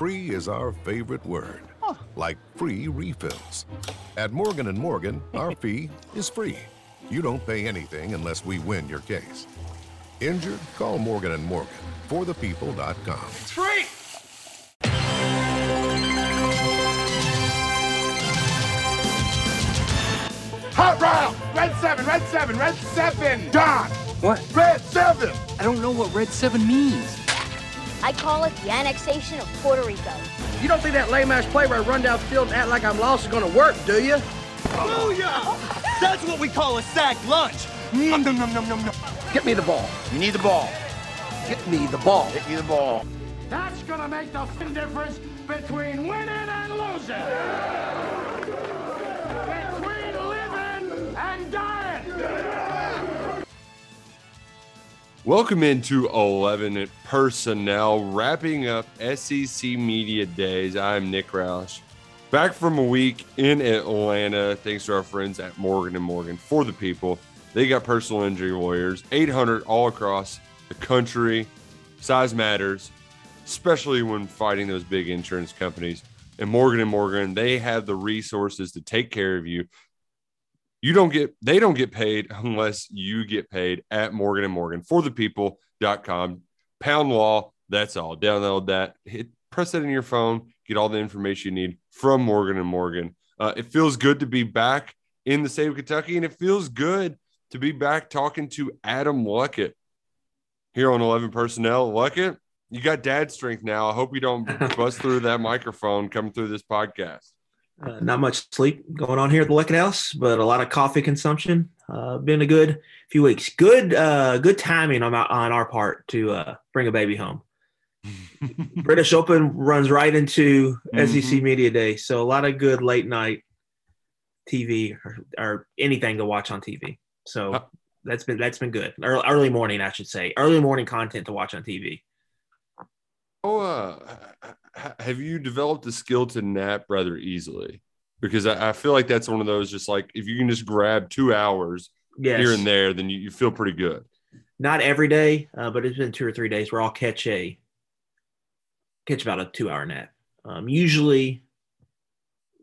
free is our favorite word, like free refills. At Morgan & Morgan, our fee is free. You don't pay anything unless we win your case. Injured? Call Morgan & Morgan. ForThePeople.com. It's free! Hot round! Red 7, red 7, red 7! Don! What? Red 7! I don't know what Red 7 means. I call it the annexation of Puerto Rico. You don't think that lame ass play where I run down field and act like I'm lost is gonna work, do you? Booyah! That's what we call a sack lunch. Nom nom nom nom nom nom. Get me the ball. You need the ball. Get me the ball. Get me the ball. That's gonna make the difference between winning and losing. Between living and dying. Welcome into 11 Personnel, wrapping up SEC Media Days. I'm Nick Roush, back from a week in Atlanta. Thanks to our friends at Morgan and Morgan for the people. They got personal injury lawyers, 800 all across the country. Size matters, especially when fighting those big insurance companies. And Morgan and Morgan, they have the resources to take care of you you don't get they don't get paid unless you get paid at morgan and morgan. For the people.com pound law that's all. Download that hit press it in your phone get all the information you need from morgan and morgan. Uh, it feels good to be back in the state of kentucky and it feels good to be back talking to adam luckett here on 11 personnel. Luckett you got dad strength now. I hope you don't bust through that microphone coming through this podcast uh, not much sleep going on here at the Luckett House, but a lot of coffee consumption. Uh, been a good few weeks. Good, uh, good timing on our, on our part to uh, bring a baby home. British Open runs right into Mhm. SEC Media Day, so a lot of good late night TV or, or anything to watch on TV. So Uh, that's been that's been good. Early, early morning, I should say, early morning content to watch on TV. Oh, uh, have you developed the skill to nap rather easily? Because I, I feel like that's one of those just like if you can just grab two hours Yes, here and there, then you, you feel pretty good. not every day, uh, but it's been two or three days where I'll catch a catch about a two hour nap. Um, usually,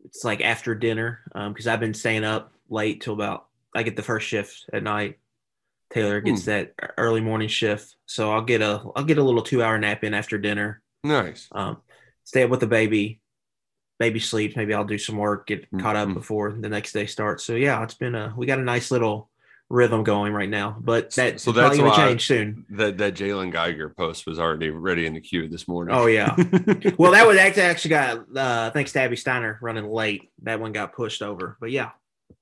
it's like after dinner because I've been staying up late till about I get the first shift at night. Taylor gets that early morning shift, so I'll get a I'll get a little two hour nap in after dinner. Nice. Um, stay up with the baby. Baby sleeps. Maybe I'll do some work, get caught up before the next day starts. So yeah, it's been a we got a nice little rhythm going right now. But that So that's probably gonna change soon. That that Jalen Geiger post was already ready in the queue this morning. Oh yeah. well, that was actually actually got uh, thanks to Abby Steiner running late. That one got pushed over. But yeah,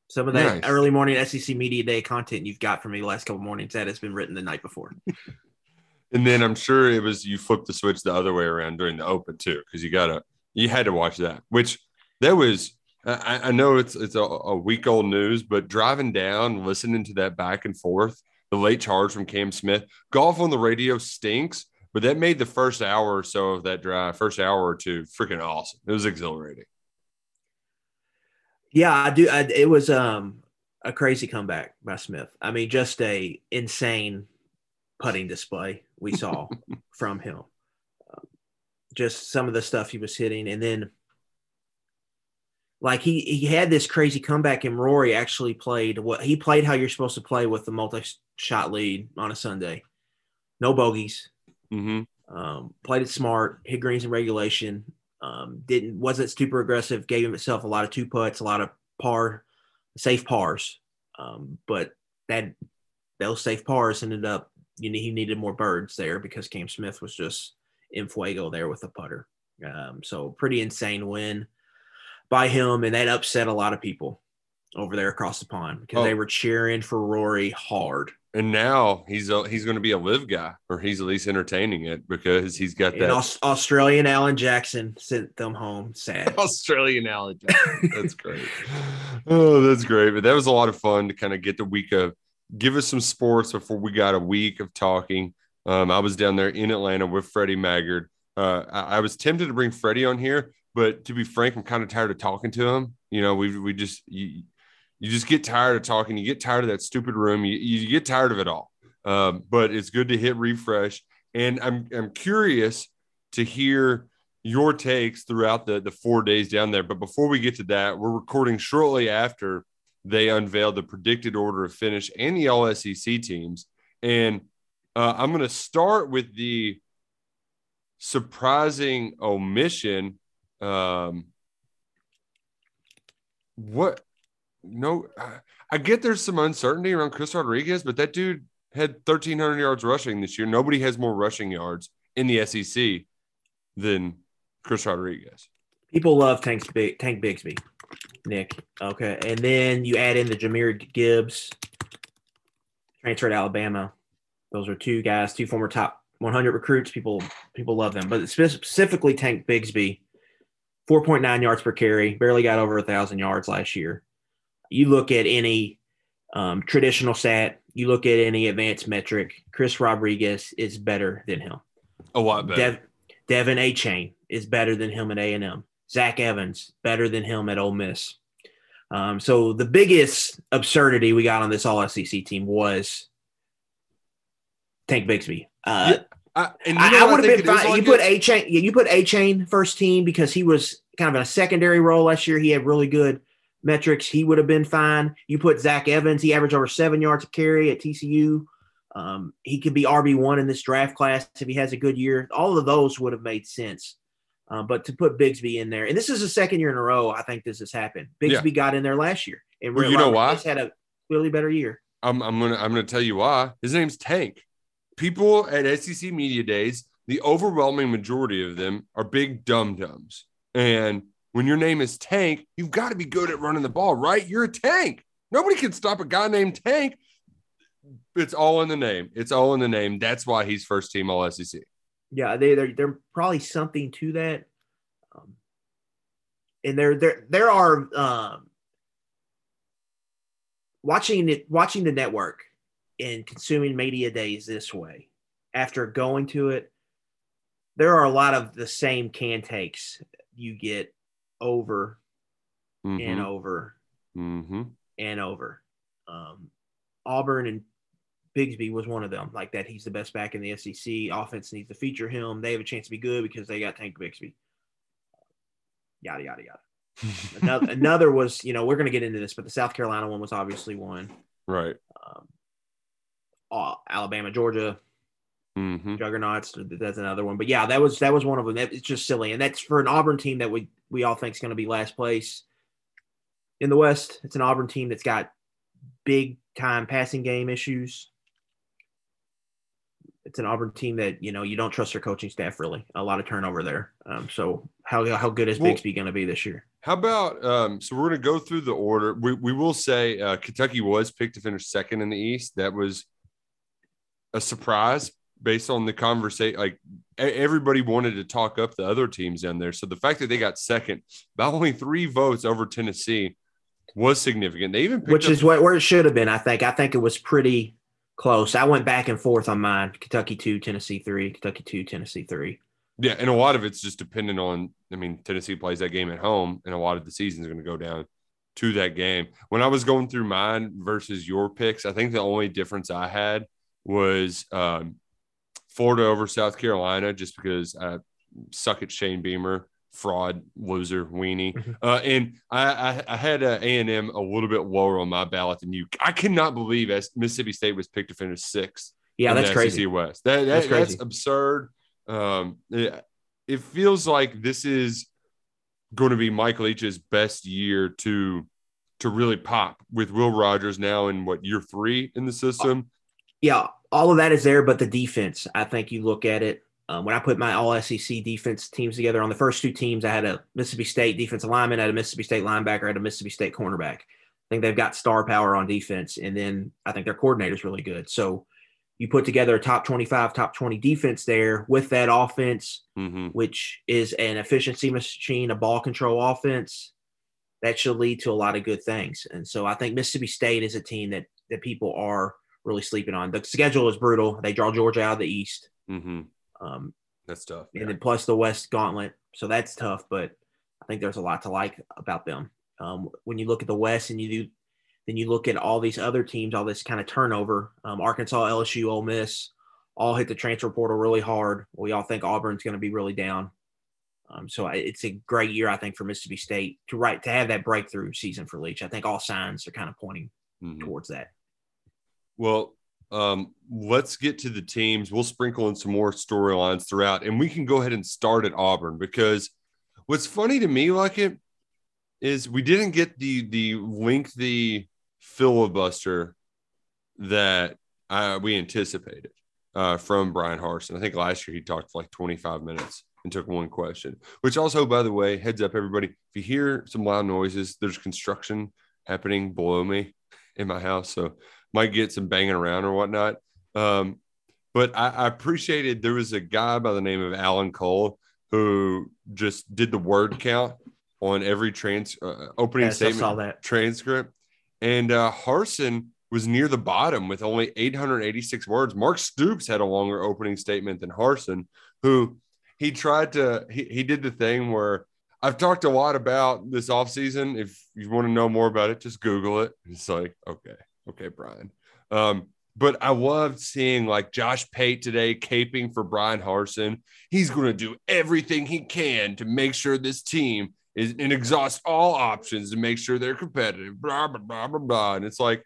some of that Nice. early morning SEC media day content you've got from me the last couple mornings that has been written the night before. And then I'm sure it was you flipped the switch the other way around during the open too, because you gotta you had to watch that. Which that was I, I know it's it's a, a week old news, but driving down, listening to that back and forth, the late charge from Cam Smith, golf on the radio stinks, but that made the first hour or so of that drive, first hour or two, freaking awesome. It was exhilarating. Yeah, I do. I, it was um a crazy comeback by Smith. I mean, just a insane putting display we saw from him. Um, just some of the stuff he was hitting, and then like he he had this crazy comeback, and Rory actually played what he played how you're supposed to play with the multi shot lead on a Sunday. No bogeys. hmm Um, played it smart, hit greens in regulation. Um, didn't wasn't super aggressive. Gave himself a lot of two putts, a lot of par, safe pars. Um, but that those safe pars ended up. You know, he needed more birds there because Cam Smith was just in fuego there with the putter. Um, so pretty insane win by him, and that upset a lot of people over there across the pond because Oh. they were cheering for Rory hard. And now he's a, he's going to be a live guy, or he's at least entertaining it because he's got And that Aus- Australian Alan Jackson sent them home sad. Australian allergy. That's great. Oh, that's great. But that was a lot of fun to kind of get the week of give us some sports before we got a week of talking. Um, I was down there in Atlanta with Freddie Maggard. Uh, I, I was tempted to bring Freddie on here, but to be frank, I'm kind of tired of talking to him. You know, we we just you, you just get tired of talking. You get tired of that stupid room. You, you get tired of it all. Um, but it's good to hit refresh. And I'm I'm curious to hear your takes throughout the the four days down there. But before we get to that, we're recording shortly after they unveiled the predicted order of finish and the all SEC teams. And uh, I'm going to start with the surprising omission. Um, what? No, I get there's some uncertainty around Chris Rodriguez, but that dude had 1,300 yards rushing this year. Nobody has more rushing yards in the SEC than Chris Rodriguez. People love Tank, Tank Bigsby, Nick. Okay. And then you add in the Jahmyr Gibbs, transfer to Alabama. Those are two guys, two former top 100 recruits. People people love them, but specifically Tank Bigsby, 4.9 yards per carry, barely got over a thousand yards last year. You look at any um, traditional stat, you look at any advanced metric, Chris Rodriguez is better than him. A lot better. Dev, Devon Achane is better than him at A and M. Zach Evans better than him at Ole Miss. Um, so the biggest absurdity we got on this All SEC team was Tank Bigsby. Uh, yeah, I, you know I, I would have been fine. You put Achane, yeah, you put Achane first team because he was kind of in a secondary role last year. He had really good metrics. He would have been fine. You put Zach Evans. He averaged over seven yards a carry at TCU. Um, he could be RB one in this draft class if he has a good year. All of those would have made sense. Uh, but to put Bigsby in there, and this is the second year in a row I think this has happened. Bigsby yeah. got in there last year, and well, you know why? Had a really better year. I'm, I'm gonna I'm gonna tell you why. His name's Tank people at SEC Media Days, the overwhelming majority of them are big dum dums. And when your name is Tank, you've got to be good at running the ball, right? You're a tank. Nobody can stop a guy named Tank. It's all in the name. It's all in the name. That's why he's first team All SEC. Yeah, they there there probably something to that. Um, and there there there are um, watching it watching the network and consuming media days this way, after going to it, there are a lot of the same can takes you get over mm-hmm. and over mm-hmm. and over. Um, Auburn and Bigsby was one of them. Like that, he's the best back in the SEC. Offense needs to feature him. They have a chance to be good because they got Tank Bigsby. Yada yada yada. another, another was, you know, we're going to get into this, but the South Carolina one was obviously one. Right. Um, uh, Alabama, Georgia, mm-hmm. juggernauts. That's another one. But yeah, that was that was one of them. It's just silly, and that's for an Auburn team that we we all think is going to be last place in the West. It's an Auburn team that's got big time passing game issues. It's an Auburn team that you know you don't trust their coaching staff really. A lot of turnover there. Um, so how how good is well, Bigsby going to be this year? How about um, so we're going to go through the order. We, we will say uh, Kentucky was picked to finish second in the East. That was a surprise based on the conversation. Like everybody wanted to talk up the other teams in there. So the fact that they got second by only three votes over Tennessee was significant. They even which is what where it should have been. I think. I think it was pretty close. I went back and forth on mine. Kentucky two, Tennessee three. Kentucky two, Tennessee three. Yeah, and a lot of it's just dependent on. I mean, Tennessee plays that game at home, and a lot of the season is going to go down to that game. When I was going through mine versus your picks, I think the only difference I had was um, Florida over South Carolina, just because I suck at Shane Beamer, fraud, loser, weenie, mm-hmm. uh, and I, I, I had A and M a little bit lower on my ballot than you. I cannot believe as Mississippi State was picked to finish sixth. Yeah, that's crazy. West. That, that that's, crazy. that's absurd. Um, it, it feels like this is going to be Mike Leach's best year to to really pop with Will Rogers now in what year three in the system. Yeah, all of that is there, but the defense. I think you look at it. Um, when I put my All SEC defense teams together on the first two teams, I had a Mississippi State defensive lineman, I had a Mississippi State linebacker, I had a Mississippi State cornerback. I think they've got star power on defense, and then I think their coordinator is really good. So you put together a top 25, top 20 defense there with that offense, mm-hmm. which is an efficiency machine, a ball control offense, that should lead to a lot of good things. And so I think Mississippi State is a team that that people are really sleeping on. The schedule is brutal. They draw Georgia out of the East. Mm-hmm. Um, that's tough. And then plus the West Gauntlet. So that's tough, but I think there's a lot to like about them. Um, when you look at the West and you do then you look at all these other teams, all this kind of turnover. Um, Arkansas, LSU, Ole Miss, all hit the transfer portal really hard. We all think Auburn's going to be really down. Um, so I, it's a great year, I think, for Mississippi State to right to have that breakthrough season for Leach. I think all signs are kind of pointing Mhm. towards that. Well, um, let's get to the teams. We'll sprinkle in some more storylines throughout, and we can go ahead and start at Auburn because what's funny to me, like it, is we didn't get the the lengthy filibuster that uh, we anticipated uh, from Brian Harsin. I think last year he talked for like 25 minutes and took one question. Which also, by the way, heads up everybody, if you hear some loud noises, there's construction happening below me in my house, so might get some banging around or whatnot. Um, but I, I appreciated there was a guy by the name of Alan Cole who just did the word count on every trans uh, opening Yes, I statement saw that. transcript, and uh, Harsin was near the bottom with only 886 words. Mark Stoops had a longer opening statement than Harsin, who he tried to he, he did the thing where I've talked a lot about this offseason. If you want to know more about it, just Google it. It's like, okay, okay, Brian. Um, but I loved seeing like Josh Pate today caping for Brian Harsin. He's going to do everything he can to make sure this team is and exhaust all options to make sure they're competitive. Blah blah blah blah blah. And it's like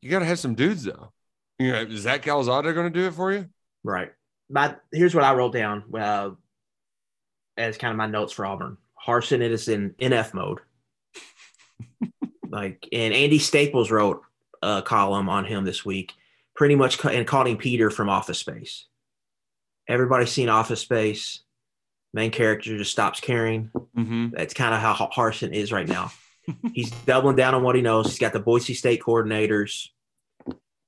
you got to have some dudes though. You know, is Zach Calzada going to do it for you? Right. But here's what I wrote down uh, as kind of my notes for Auburn. Harson is in NF mode. like, and Andy Staples wrote a column on him this week, pretty much ca- and him Peter from Office Space. Everybody's seen Office Space. Main character just stops caring. Mm-hmm. That's kind of how Harsin is right now. He's doubling down on what he knows. He's got the Boise State coordinators,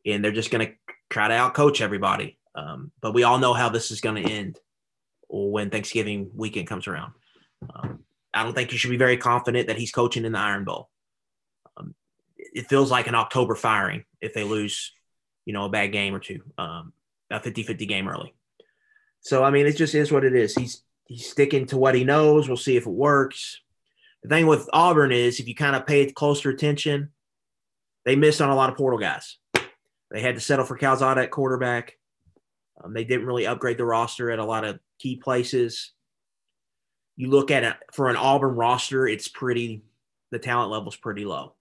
and they're just going to try to outcoach everybody. Um, but we all know how this is going to end when Thanksgiving weekend comes around. Um, I don't think you should be very confident that he's coaching in the Iron Bowl. It feels like an October firing if they lose, you know, a bad game or two, um, a 50-50 game early. So I mean, it just is what it is. He's he's sticking to what he knows. We'll see if it works. The thing with Auburn is, if you kind of pay closer attention, they missed on a lot of portal guys. They had to settle for Calzada at quarterback. Um, they didn't really upgrade the roster at a lot of key places. You look at it for an Auburn roster, it's pretty, the talent level's pretty low.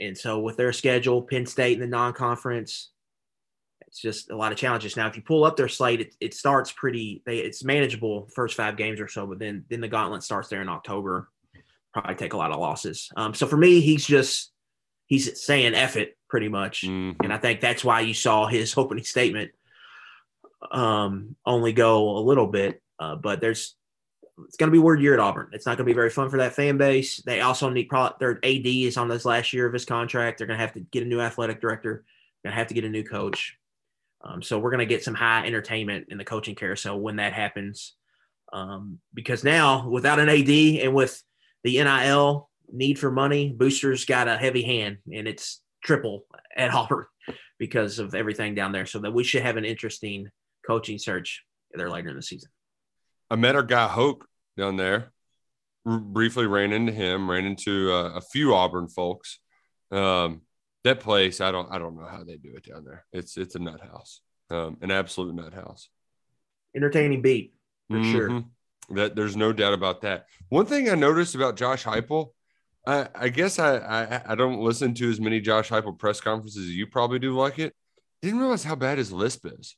And so with their schedule, Penn State in the non conference, it's just a lot of challenges. Now, if you pull up their slate, it, it starts pretty, they, it's manageable first five games or so, but then, then the gauntlet starts there in October. Probably take a lot of losses. Um, so for me, he's just, he's saying F it pretty much. Mm-hmm. And I think that's why you saw his opening statement um, only go a little bit. Uh, but there's it's going to be weird year at Auburn. It's not going to be very fun for that fan base. They also need probably their AD is on this last year of his contract. They're going to have to get a new athletic director. They're Going to have to get a new coach. Um, so we're going to get some high entertainment in the coaching carousel when that happens. Um, because now without an AD and with the NIL need for money, boosters got a heavy hand and it's triple at Auburn because of everything down there. So that we should have an interesting coaching search there later in the season. I met our guy Hoke down there. R- briefly ran into him, ran into uh, a few Auburn folks. Um, that place, I don't, I don't know how they do it down there. It's, it's a nut house, um, an absolute nut house. Entertaining beat for sure. Mhm. That there's no doubt about that. One thing I noticed about Josh Heupel, I, I guess I, I I don't listen to as many Josh Heupel press conferences as you probably do like it. Didn't realize how bad his lisp is.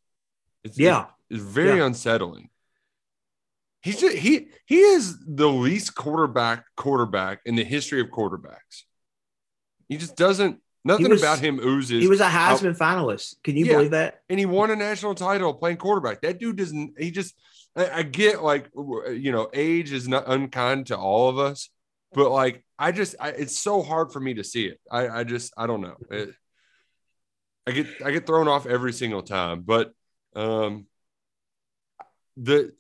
It's, Yeah. it's very Yeah. unsettling. He's just, he he is the least quarterback quarterback in the history of quarterbacks. He just doesn't. Nothing was- about him oozes. He was a out- Heisman finalist. Can you Yeah. believe that? and he won a national title playing quarterback. That dude doesn't. He just. I, I get like you know, age is not unkind to all of us, but like I just, I, it's so hard for me to see it. I, I just, I don't know. It, I get, I get thrown off every single time. But um, the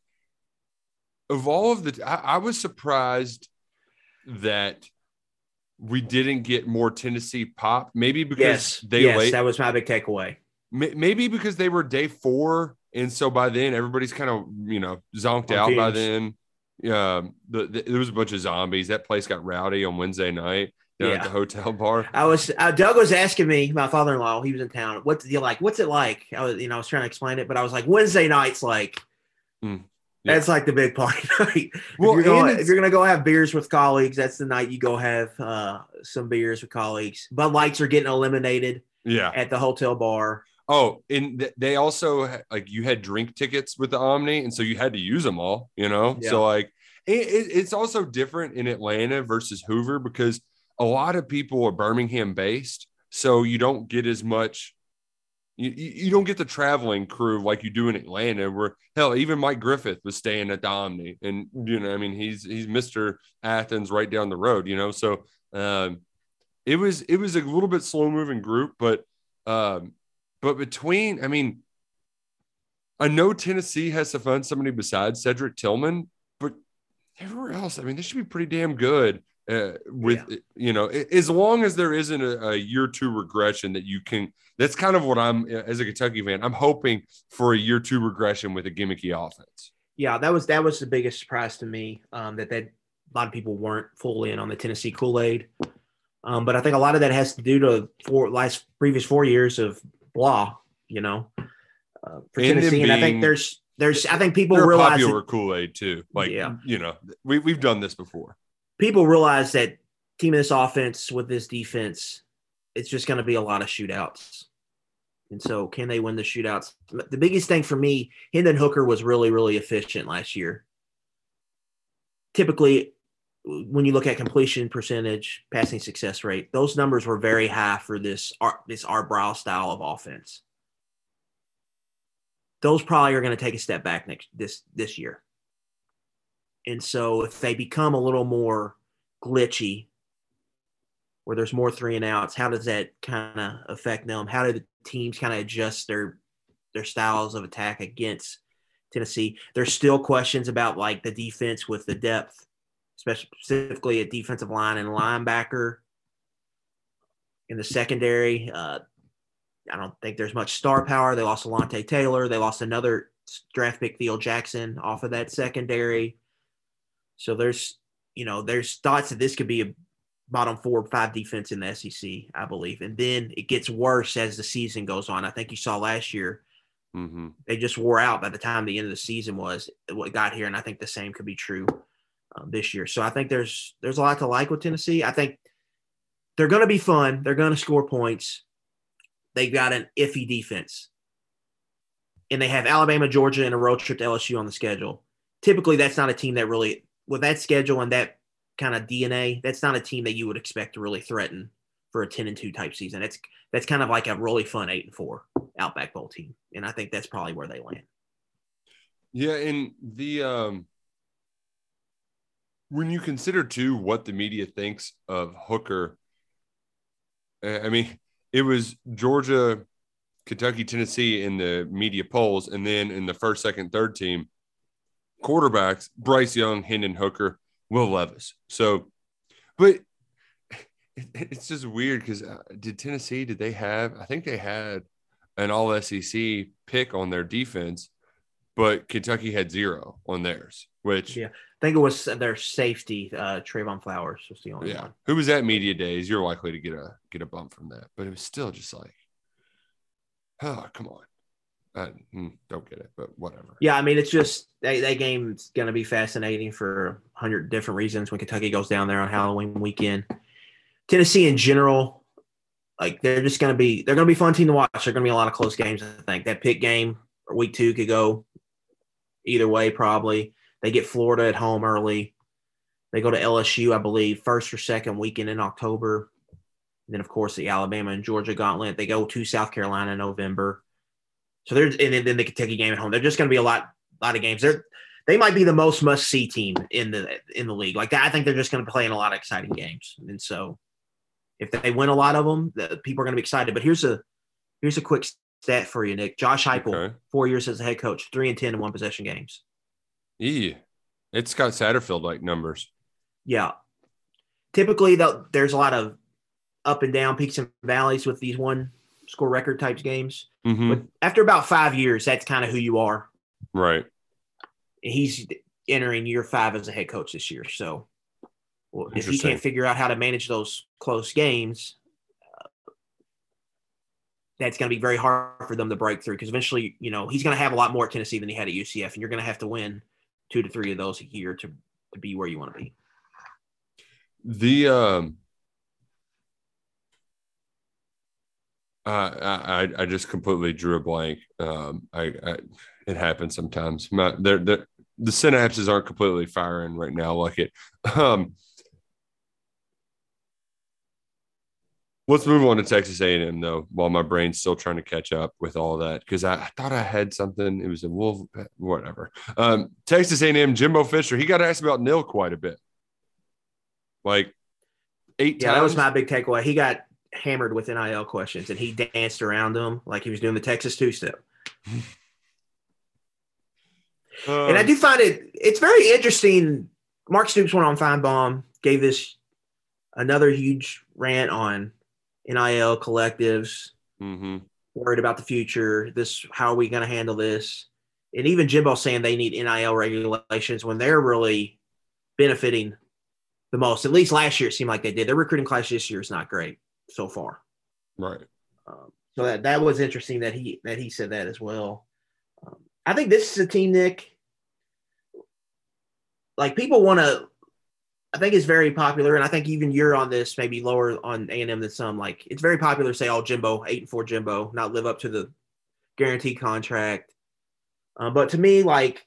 of all of the, I, I was surprised that we didn't get more Tennessee pop. Maybe because Yes. they yes, late that was my big takeaway. May- maybe because they were day four, and so by then everybody's kind of you know zonked On out by then. Yeah, the, the, there was a bunch of zombies. That place got rowdy on Wednesday night down at the hotel bar. I was uh, Doug was asking me, my father-in-law, he was in town. What's you like? What's it like? I was, you know, I was trying to explain it, but I was like, Wednesday nights, like, Hmm. Yeah. That's like the big party night. Well, if, you're gonna, if you're gonna go have beers with colleagues, that's the night you go have uh, some beers with colleagues. Bud Lights are getting eliminated Yeah. at the hotel bar. Oh, and th- they also like you had drink tickets with the Omni, and so you had to use them all. You know, Yeah. so like it, it, it's also different in Atlanta versus Hoover because a lot of people are Birmingham based, so you don't get as much. You, you don't get the traveling crew like you do in Atlanta, where hell, even Mike Griffith was staying at the Omni, and you know, I mean, he's he's Mister Athens right down the road, you know. So um, it was it was a little bit slow moving group, but um, but between, I mean, I know Tennessee has to find somebody besides Cedric Tillman, but everywhere else, I mean, they should be pretty damn good. Uh, with you know, as long as there isn't a, a year two regression that you can, that's kind of what I'm as a Kentucky fan. I'm hoping for a year two regression with a gimmicky offense. Yeah, that was that was the biggest surprise to me. Um, that that a lot of people weren't full in on the Tennessee Kool Aid. Um, but I think a lot of that has to do to four last previous four years of blah. You know, uh, for And Tennessee, and I think there's there's I think people realize that- popular Kool Aid too. Like, Yeah. you know, we we've done this before. People realize that team this offense with this defense, it's just going to be a lot of shootouts. And so, can they win the shootouts? The biggest thing for me, Hendon Hooker was really, really efficient last year. Typically, when you look at completion percentage, passing success rate, those numbers were very high for this this Art Briles style of offense. Those probably are going to take a step back next this this year. And so if they become a little more glitchy, where there's more three and outs, how does that kind of affect them? How do the teams kind of adjust their their styles of attack against Tennessee? There's still questions about like the defense with the depth, specifically at defensive line and linebacker. In the secondary, uh, I don't think there's much star power. They lost Alontae Taylor. They lost another draft pick, Theo Jackson, off of that secondary. So there's, you know, there's thoughts that this could be a bottom four or five defense in the SEC, I believe. And then it gets worse as the season goes on. I think you saw last year Mm-hmm. they just wore out by the time the end of the season was what got here, and I think the same could be true um, this year. So I think there's there's a lot to like with Tennessee. I think they're going to be fun. They're going to score points. They've got an iffy defense, and they have Alabama, Georgia, and a road trip to LSU on the schedule. Typically, that's not a team that really, with that schedule and that kind of DNA, that's not a team that you would expect to really threaten for a ten and two type season. That's that's kind of like a really fun eight and four Outback Bowl team, and I think that's probably where they land. Yeah, and the um when you consider too what the media thinks of Hooker, I mean, it was Georgia, Kentucky, Tennessee in the media polls, and then in the first, second, third team, quarterbacks Bryce Young, Hendon Hooker, Will Levis. So, but it, it's just weird because uh, did Tennessee did they have? I think they had an All SEC pick on their defense but Kentucky had zero on theirs, which Yeah. I think it was their safety, uh, Trevon Flowers was the only yeah, one. who was at media days, you're likely to get a get a bump from that. But it was still just like, oh, come on. I mm, don't get it, but whatever. Yeah, I mean, it's just that, that game's going to be fascinating for a hundred different reasons when Kentucky goes down there on Halloween weekend. Tennessee in general, like they're just going to be they're going to be fun team to watch. They're going to be a lot of close games. I think that pick game or week two could go either way. Probably they get Florida at home early. They go to LSU, I believe, first or second weekend in October. And then, of course, the Alabama and Georgia gauntlet. They go to South Carolina in November. So there's and then the Kentucky game at home. They're just going to be a lot, lot of games. They're they might be the most must see team in the in the league. Like I think they're just going to play in a lot of exciting games. And so if they win a lot of them, the, people are going to be excited. But here's a here's a quick stat for you, Nick. Josh Heupel, Okay. four years as a head coach, three and ten in one possession games. E, it's Scott Satterfield like numbers. Yeah. Typically, though, there's a lot of up and down, peaks and valleys with these one score record types games. Mhm. But after about five years, that's kind of who you are. Right. He's entering year five as a head coach this year. So well, if he can't figure out how to manage those close games, uh, that's going to be very hard for them to break through because eventually, you know, he's going to have a lot more at Tennessee than he had at UCF, and you're going to have to win two to three of those a year to to be where you want to be. The um, uh, I I just completely drew a blank. Um, I, I it happens sometimes. My, they're, they're, the synapses aren't completely firing right now like it. Um, let's move on to Texas A&M though, while my brain's still trying to catch up with all that because I, I, thought I had something. It was a wolf, whatever. Um, Texas A&M Jimbo Fisher. He got asked about nil quite a bit, like eight. Yeah, times. that was my big takeaway. He got hammered with NIL questions and he danced around them like he was doing the Texas two step. Um, and I do find it it's very interesting. Mark Stoops went on Finebaum, gave this another huge rant on NIL collectives, mm-hmm. worried about the future. This how are we going to handle this? And even Jimbo saying they need NIL regulations when they're really benefiting the most. At least last year it seemed like they did. Their recruiting class this year is not great so far. Right. Um, so that that was interesting that he that he said that as well. Um, I think this is a team, Nick. Like people want to. I think it's very popular, and I think even you're on this, maybe lower on A and M than some. Like it's very popular to say, "Oh, Jimbo, eight and four Jimbo, not live up to the guaranteed contract." Uh, but to me, like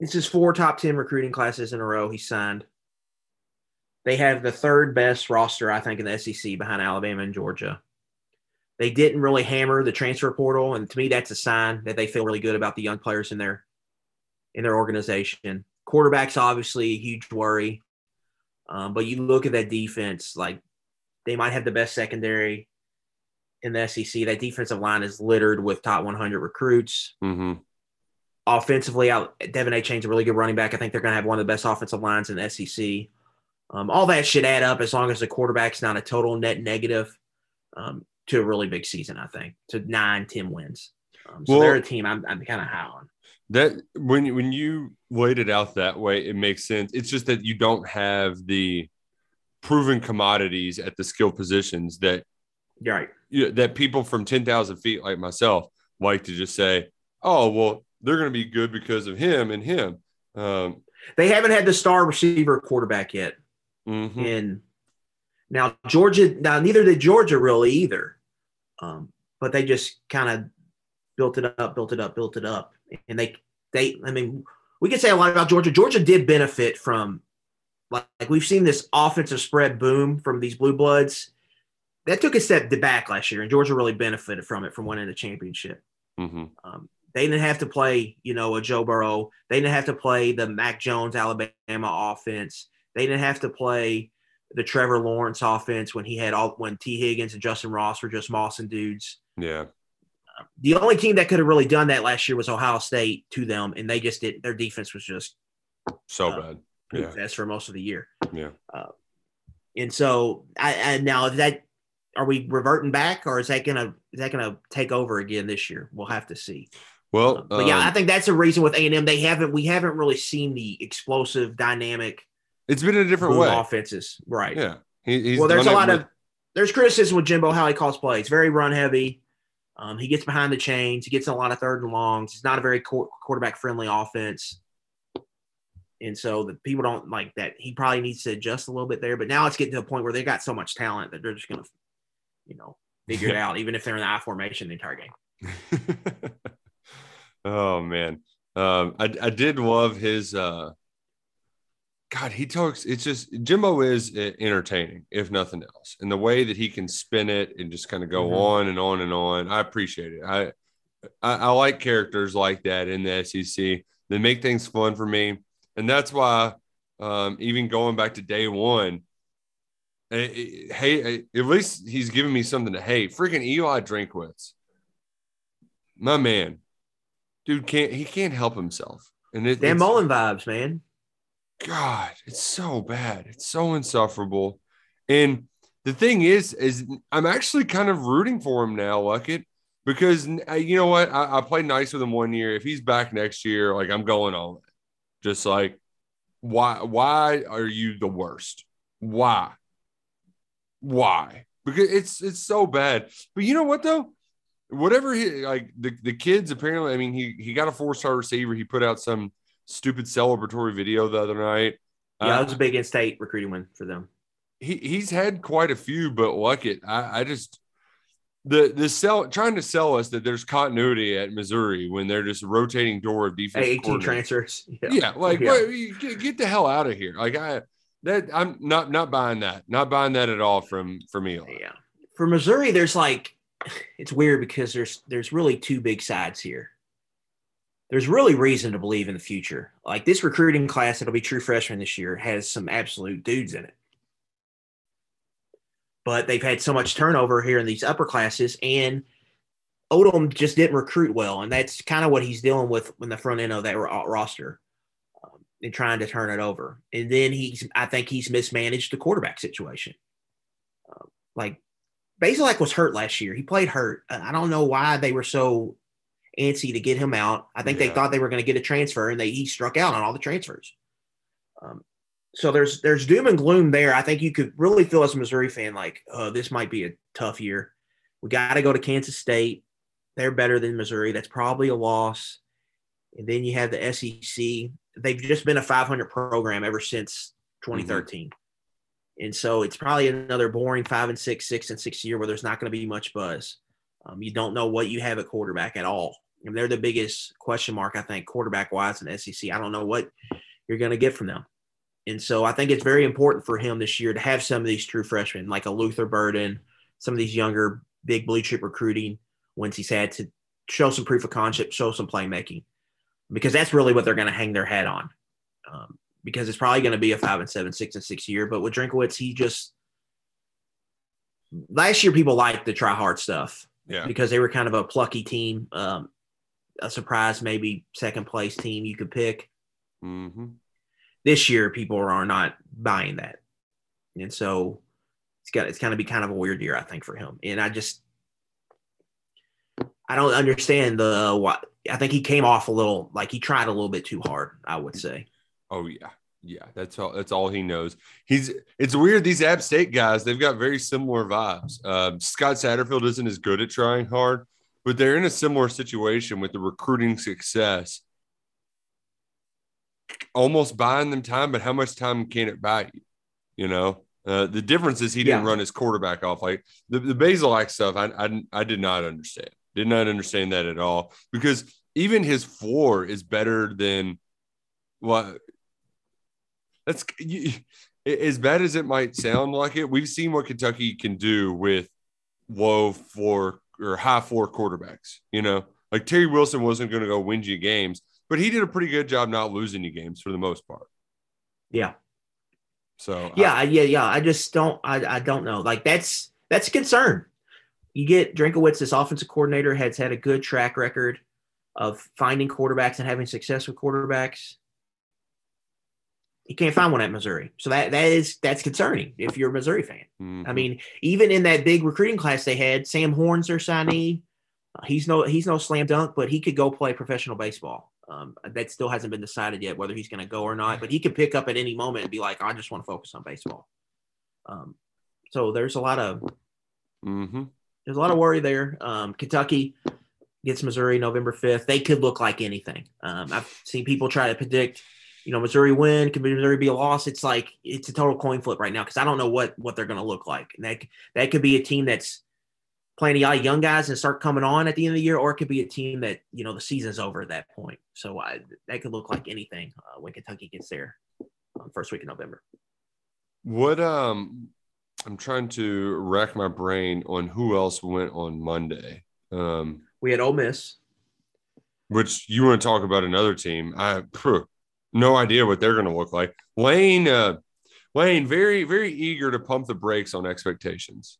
this is four top ten recruiting classes in a row he signed. They have the third best roster, I think, in the SEC behind Alabama and Georgia. They didn't really hammer the transfer portal, and to me, that's a sign that they feel really good about the young players in their in their organization. Quarterback's obviously a huge worry, um, but you look at that defense, like they might have the best secondary in the SEC. That defensive line is littered with top 100 recruits. Mm-hmm. Offensively, out Devin Achane's a really good running back. I think they're going to have one of the best offensive lines in the SEC. Um, all that should add up as long as the quarterback's not a total net negative um, to a really big season, I think, to nine, 10 wins. Um, so Well- they're a team I'm, I'm kind of high on. That when you- when you laid it out that way, it makes sense. It's just that you don't have the proven commodities at the skill positions that You're right. you that people from ten thousand feet like myself like to just say, "Oh, well, they're going to be good because of him and him." Um, They haven't had the star receiver quarterback yet. Mhm. in now Georgia. Now neither did Georgia really either, um, but they just kind of built it up, built it up, built it up, and they they. I mean, we could say a lot about Georgia. Georgia did benefit from like, like we've seen this offensive spread boom from these blue bloods. That took a step back last year, and Georgia really benefited from it from winning the championship. Mhm. Um, they didn't have to play, you know, a Joe Burrow. They didn't have to play the Mac Jones Alabama offense. They didn't have to play the Trevor Lawrence offense when he had all when Tee Higgins and Justyn Ross were just mossing dudes. Yeah. The only team that could have really done that last year was Ohio State to them, and they just did. Their defense was just So Uh, bad. Yeah. best for most of the year. Yeah. Uh, and so, I, I now that are we reverting back, or is that gonna is that gonna take over again this year? We'll have to see. Well, But yeah, um, I think that's a reason with A and M they haven't we haven't really seen the explosive, dynamic it's been in a different way. offenses, right? Yeah. He, he's well, there's a lot with- of there's criticism with Jimbo how he calls plays. Very run heavy. Um, he gets behind the chains. He gets a lot of third and longs. It's not a very qu- quarterback friendly offense, and so the people don't like that. He probably needs to adjust a little bit there. But now it's getting to a point where they got so much talent that they're just gonna, you know, figure it out, even if they're in the I formation the entire game. oh man, um, I I did love his. uh God, he talks. It's just Jimbo is uh, entertaining, if nothing else, and the way that he can spin it and just kind of go Mhm. on and on and on. I appreciate it. I, I I like characters like that in the SEC. They make things fun for me, and that's why, um, even going back to day one, eh, eh, hey, eh, at least he's giving me something to hate. Freaking Eli Drinkwitz, my man, dude can't he can't help himself, and it, Dan Mullen vibes, man. God, it's so bad. It's so insufferable. And the thing is, is I'm actually kind of rooting for him now, Luckett, because you know what? I, I played nice with him one year. If he's back next year, like I'm going in. Just like, why? Why are you the worst? Why? Why? Because it's it's so bad. But you know what though? Whatever he like the, the kids apparently, I mean, he he got a four star receiver. He put out some stupid celebratory video the other night. Yeah, Uh, it was a big in-state recruiting win for them. he he's had quite a few, but like it, I, I just the the sell trying to sell us that there's continuity at Missouri when they're just rotating door of defense. 18 transfers. Yeah, like Yeah. You get, get the hell out of here. Like I that I'm not not buying that. Not buying that at all from from Eli. Yeah. For Missouri, there's like it's weird because there's there's really two big sides here. There's really reason to believe in the future. Like this recruiting class that'll be true freshman this year has some absolute dudes in it. But they've had so much turnover here in these upper classes, and Odom just didn't recruit well, and that's kind of what he's dealing with in the front end of that roster, um, and trying to turn it over. And then he's, I think he's mismanaged the quarterback situation. Um, like Bazelak was hurt last year. He played hurt. Uh, I don't know why they were so antsy to get him out. I think they thought they were going to get a transfer, and they he struck out on all the transfers. Um, so there's there's doom and gloom there. I think you could really feel as a Missouri fan like, oh, this might be a tough year. We got to go to Kansas State. They're better than Missouri. That's probably a loss. And then you have the SEC. They've just been a 500 program ever since 2013. And so it's probably another boring five and six, six and six year where there's not going to be much buzz. Um, you don't know what you have at quarterback at all. And they're the biggest question mark, I think, quarterback wise in SEC. I don't know what you're going to get from them. And so I think it's very important for him this year to have some of these true freshmen, like a Luther Burden, some of these younger big blue chip recruiting once he's had to show some proof of concept, show some playmaking, because that's really what they're going to hang their hat on. Um, because it's probably going to be a five and seven, six and six year. But with Drinkwitz, he just last year people liked the try hard stuff Yeah. because they were kind of a plucky team, um, a surprise maybe second place team you could pick. Mm-hmm. This year, people are not buying that, and so it's got it's going to be kind of a weird year, I think, for him. And I just I don't understand the what. I think he came off a little like he tried a little bit too hard. I would say. Oh yeah. Yeah, that's all. That's all he knows. He's. It's weird. These App State guys, they've got very similar vibes. Um, Scott Satterfield isn't as good at trying hard, but they're in a similar situation with the recruiting success. Almost buying them time, but how much time can it buy you? You know, uh, the difference is he didn't run his quarterback off like the the Bazelak stuff. I, I I did not understand. Did not understand that at all because even his floor is better than what that's you, as bad as it might sound like it. We've seen what Kentucky can do with low floor or high floor quarterbacks. You know, like Terry Wilson wasn't going to go win you games, but he did a pretty good job not losing you games for the most part. Yeah. So Yeah, yeah, yeah. I just don't. I, I don't know. Like that's that's a concern. You get Drinkwitz, this offensive coordinator, has had a good track record of finding quarterbacks and having success with quarterbacks. You can't find one at Missouri, so that that is that's concerning if you're a Missouri fan. mhm. I mean, even in that big recruiting class they had, Sam Horn's their signee. Uh, He's no he's no slam dunk, but he could go play professional baseball. Um, that still hasn't been decided yet whether he's going to go or not. But he could pick up at any moment and be like, I just want to focus on baseball. Um, so there's a lot of Mhm. there's a lot of worry there. Um, Kentucky gets Missouri November 5th. They could look like anything. Um, I've seen people try to predict, you know, Missouri win, could Missouri be a loss? It's like it's a total coin flip right now because I don't know what what they're going to look like. And that that could be a team that's playing a lot of young guys and start coming on at the end of the year, or it could be a team that you know the season's over at that point. So I, that could look like anything uh, when Kentucky gets there um, first week in November. What um I'm trying to rack my brain on who else went on Monday. Um We had Ole Miss. which you want to talk about another team. I phew, no idea what they're going to look like. Lane uh Lane very very eager to pump the brakes on expectations.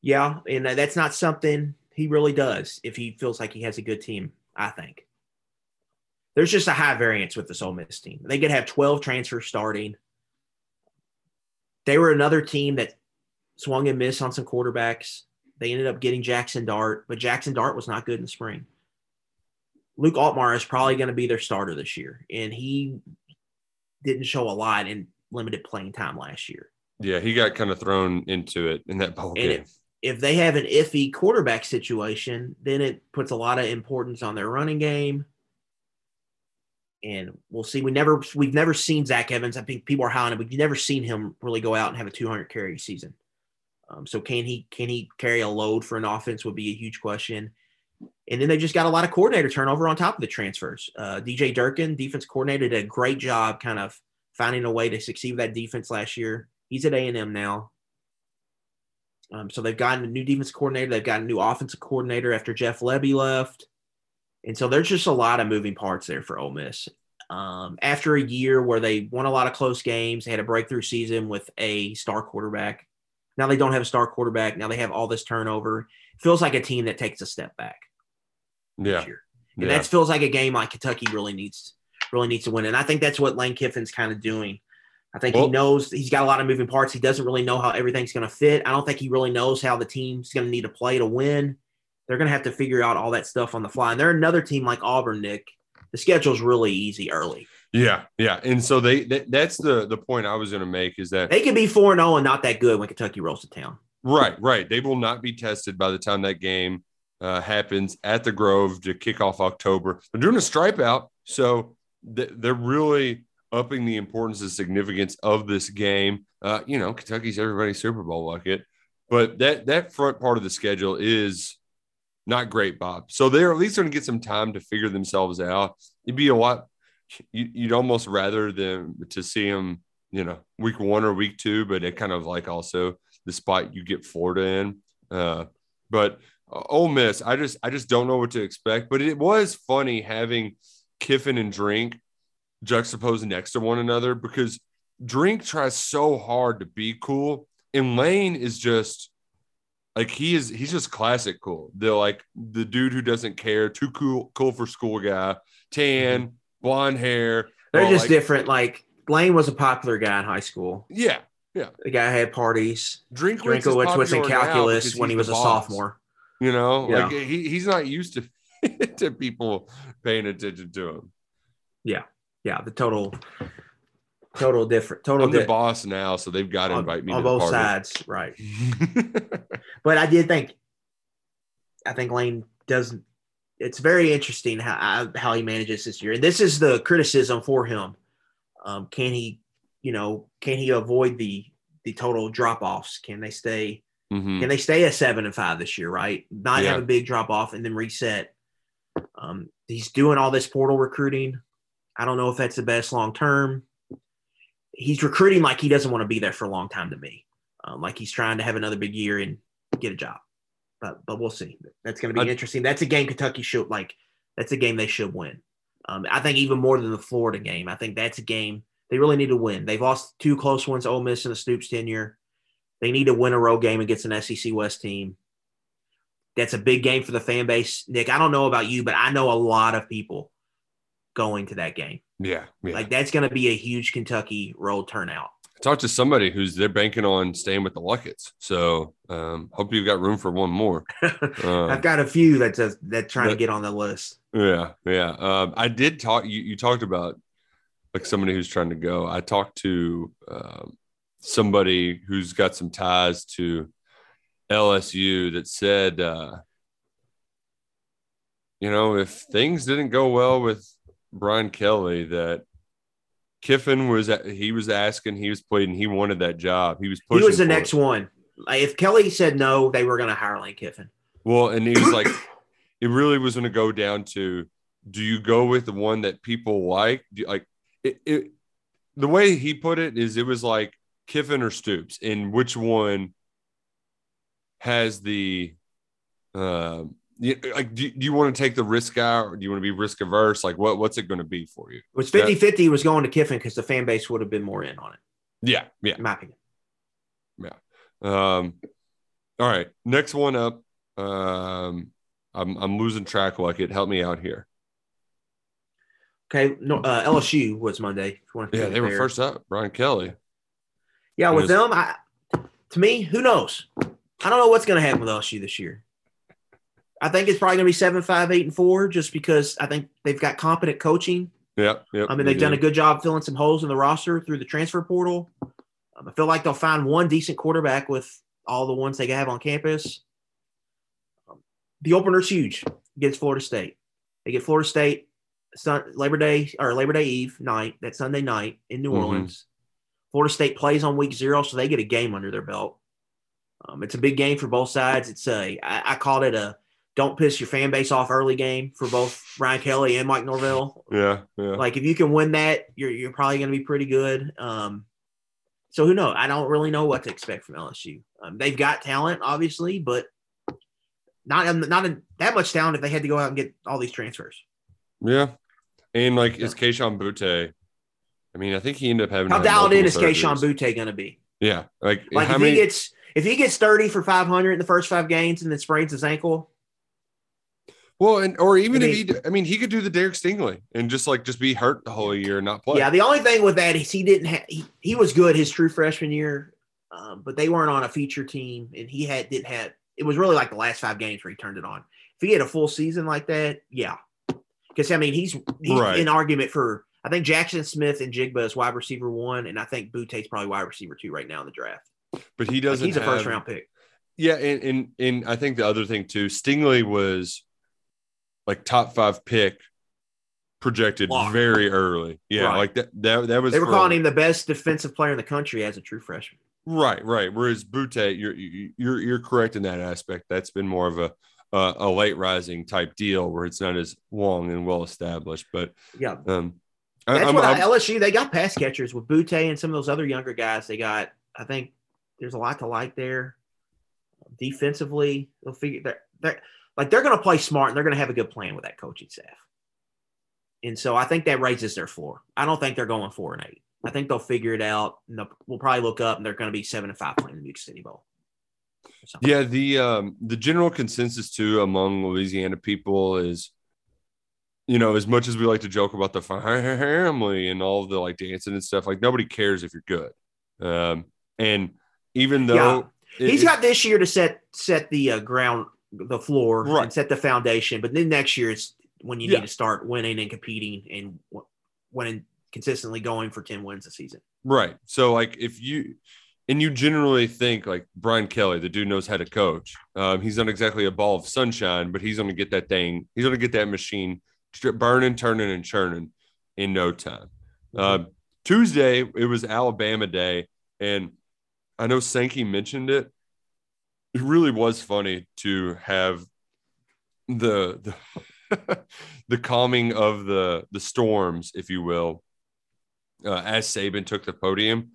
Yeah, and uh, that's not something he really does if he feels like he has a good team. I think there's just a high variance with this Ole Miss team. They could have 12 transfers starting. They were another team that swung and missed on some quarterbacks. They ended up getting Jackson Dart, but Jackson Dart was not good in the spring. Luke Altmyer is probably going to be their starter this year, and he didn't show a lot in limited playing time last year. Yeah, he got kind of thrown into it in that ball And game. if, if they have an iffy quarterback situation, then it puts a lot of importance on their running game. and we'll see. We never we've never seen Zach Evans. I think people are high on him. you've never seen him really go out and have a 200 carry season. Um, so can he can he carry a load for an offense would be a huge question. And then they just got a lot of coordinator turnover on top of the transfers. Uh, DJ Durkin, defense coordinator, did a great job kind of finding a way to succeed with that defense last year. He's at A&M now. Um, so they've gotten a new defense coordinator. They've got a new offensive coordinator after Jeff Lebby left. And so there's just a lot of moving parts there for Ole Miss. Um, after a year where they won a lot of close games, they had a breakthrough season with a star quarterback. Now they don't have a star quarterback. Now they have all this turnover. Feels like a team that takes a step back. Yeah. And yeah. that feels like a game like Kentucky really needs really needs to win. And I think that's what Lane Kiffin's kind of doing. I think well, he knows he's got a lot of moving parts. He doesn't really know how everything's going to fit. I don't think he really knows how the team's going to need to play to win. They're going to have to figure out all that stuff on the fly. And they're another team like Auburn, Nick. The schedule's really easy early. Yeah, yeah, and so they that, that's the the point I was going to make is that they can be four zero oh and not that good when Kentucky rolls to town. Right, right. They will not be tested by the time that game uh, happens at the Grove to kick off October. They're doing a stripe out, so th- they're really upping the importance and significance of this game. Uh, you know, Kentucky's everybody's Super Bowl bucket, but that that front part of the schedule is not great, Bob. So they're at least going to get some time to figure themselves out. It'd be a lot. You'd almost rather them to see them, you know, week one or week two, but it kind of like also the spot you get Florida in. Uh, but Ole Miss, I just I just don't know what to expect. But it was funny having Kiffin and Drink juxtaposed next to one another because Drink tries so hard to be cool, and Lane is just like he is he's just classic cool. The like the dude who doesn't care, too cool, cool for school guy, tan, mm-hmm. blonde hair. They're just like, different. Like Lane was a popular guy in high school. Yeah. Yeah. The guy had parties. Drink Drinkwitz was in calculus when he was a boss. sophomore. You know, yeah. like he, he's not used to to people paying attention to him. Yeah. Yeah. The total total different. Total. I'm the boss now, so they've got to on, invite me on both sides, right? but I did think, I think Lane doesn't. It's very interesting how how he manages this year, and this is the criticism for him. Um, can he, you know, can he avoid the the total drop offs? Can they stay? Mm-hmm. Can they stay at seven and five this year? Right, not yeah. have a big drop off and then reset. Um, he's doing all this portal recruiting. I don't know if that's the best long term he's recruiting like he doesn't want to be there for a long time to me. Um, like he's trying to have another big year and get a job. But but we'll see. That's going to be I, interesting. That's a game Kentucky should like. That's a game they should win. Um, I think even more than the Florida game. I think that's a game they really need to win. They've lost two close ones, Ole Miss in the Stoops tenure. They need to win a road game against an SEC West team. That's a big game for the fan base. Nick, I don't know about you, but I know a lot of people going to that game. Yeah, yeah. Like that's going to be a huge Kentucky road turnout. I talked to somebody who's they're banking on staying with the Lucketts. So um, hope you've got room for one more. Uh, I've got a few that's a, that trying but, to get on the list. Yeah, yeah. Um, I did talk. You, you talked about like somebody who's trying to go. I talked to um, somebody who's got some ties to LSU that said, uh, you know, if things didn't go well with Brian Kelly that Kiffin was he was asking, he was pleading, he wanted that job. He was pushing. He was the next it. one. If Kelly said no, they were going to hire Lane Kiffin. Well, and he was like, it really was going to go down to, do you go with the one that people like? Do you, like it, it? The way he put it is, it was like Kiffin or Stoops, and which one has the you, like do, do you want to take the risk out or do you want to be risk averse? Like what what's it going to be for you? It was 50 50 was going to kiffin because the fan base would have been more in on it. Yeah yeah. In my opinion. Yeah. Um all right next one up um i'm, I'm losing track like it help me out here. Okay no uh, lsu was monday yeah they were first up brian kelly yeah with was, them i to me who knows i don't know what's going to happen with lsu this year I think it's probably going to be seven, five, eight, and four, just because I think they've got competent coaching. Yeah, yeah. I mean, they've done a good job filling some holes in the roster through the transfer portal. Um, I feel like they'll find one decent quarterback with all the ones they have on campus. Um, the opener's huge against Florida State. They get Florida State. Sun, Labor Day or Labor Day Eve night, that Sunday night in New Mhm. Orleans. Florida State plays on week zero, so they get a game under their belt. Um, it's a big game for both sides. It's a I, I called it a don't piss your fan base off early game for both Brian Kelly and Mike Norvell. Yeah, yeah. Like if you can win that, you're you're probably going to be pretty good. Um, so who knows? I don't really know what to expect from LSU. Um, they've got talent, obviously, but not not that much talent if they had to go out and get all these transfers. Yeah. And like, is Kayshon Boutte? I mean, I think he ended up having How dialed in is Kayshon. Boutte going to be? Yeah. Like, Like if many? he gets if he gets thirty for five hundred in the first five games and then sprains his ankle, well, and or even I if he, I mean, he could do the Derek Stingley and just like just be hurt the whole year and not play. yeah. The only thing with that is he didn't have he, he was good his true freshman year, um, but they weren't on a feature team and he had didn't have it was really like the last five games where he turned it on. If he had a full season like that, yeah, because I mean he's he's Right. in argument for I think Jaxon Smith-Njigba is wide receiver one, and I think Boutte's probably wide receiver two right now in the draft. but he doesn't. he's a first round pick. Yeah, and, and and I think the other thing too, Stingley was like top five pick projected Locked. very early. Yeah, Right. like that that that was They were calling him the best defensive player in the country as a true freshman. right, right. Whereas Boutte, you're you- you're you're correct in that aspect. That's been more of a uh, a late rising type deal where it's not as long and well established. But Yeah, um, That's I'm, I'm- LSU they got pass catchers with Boutte and some of those other younger guys. They got I think there's a lot to like there. Defensively, they'll figure they're, they're like they're going to play smart and they're going to have a good plan with that coaching staff. And so I think that raises their floor. I don't think they're going four and eight. I think they'll figure it out. And we'll probably look up and they're going to be seven and five playing the Music City Bowl. Yeah, the um the general consensus too among Louisiana people is, you know, as much as we like to joke about the family and all the like dancing and stuff, like nobody cares if you're good. Um, and even though it- He's got this year to set set the uh, ground, the floor, Right. and set the foundation. But then next year it's when you Yeah. need to start winning and competing and w- winning consistently, going for ten wins a season. right. So like if you and you generally think like Brian Kelly, the dude knows how to coach. Um, he's not exactly a ball of sunshine, but he's going to get that thing. He's going to get that machine burning, turning, and churning in no time. Um, Tuesday it was Alabama Day, and I know Sankey mentioned it. It really was funny to have the the the calming of the the storms, if you will, uh, as Saban took the podium.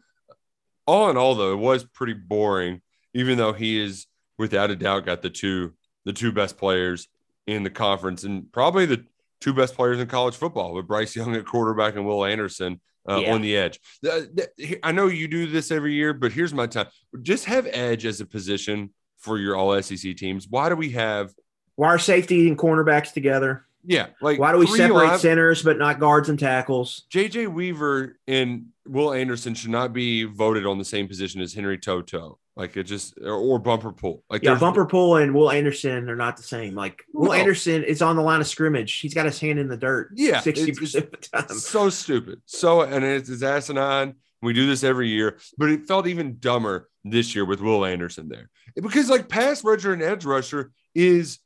All in all, though, it was pretty boring. Even though he is without a doubt got the two the two best players in the conference and probably the two best players in college football with Bryce Young at quarterback and Will Anderson uh, Yeah. on the edge. The- the- I know you do this every year, but here's my time: just have edge as a position for your All SEC teams. Why do we have? Why are safety and cornerbacks together? Yeah, like Why do we separate line- centers but not guards and tackles? JJ Weaver and Will Anderson should not be voted on the same position as Henry To'oTo'o. Like it just or, or Bumper Pool. Like Yeah, Bumper Pool and Will Anderson are not the same. Like Will No. Anderson is on the line of scrimmage. He's got his hand in the dirt. Yeah, sixty percent of the time. so stupid. So and it's, it's asinine. We do this every year, but it felt even dumber this year with Will Anderson there because like pass rusher and edge rusher is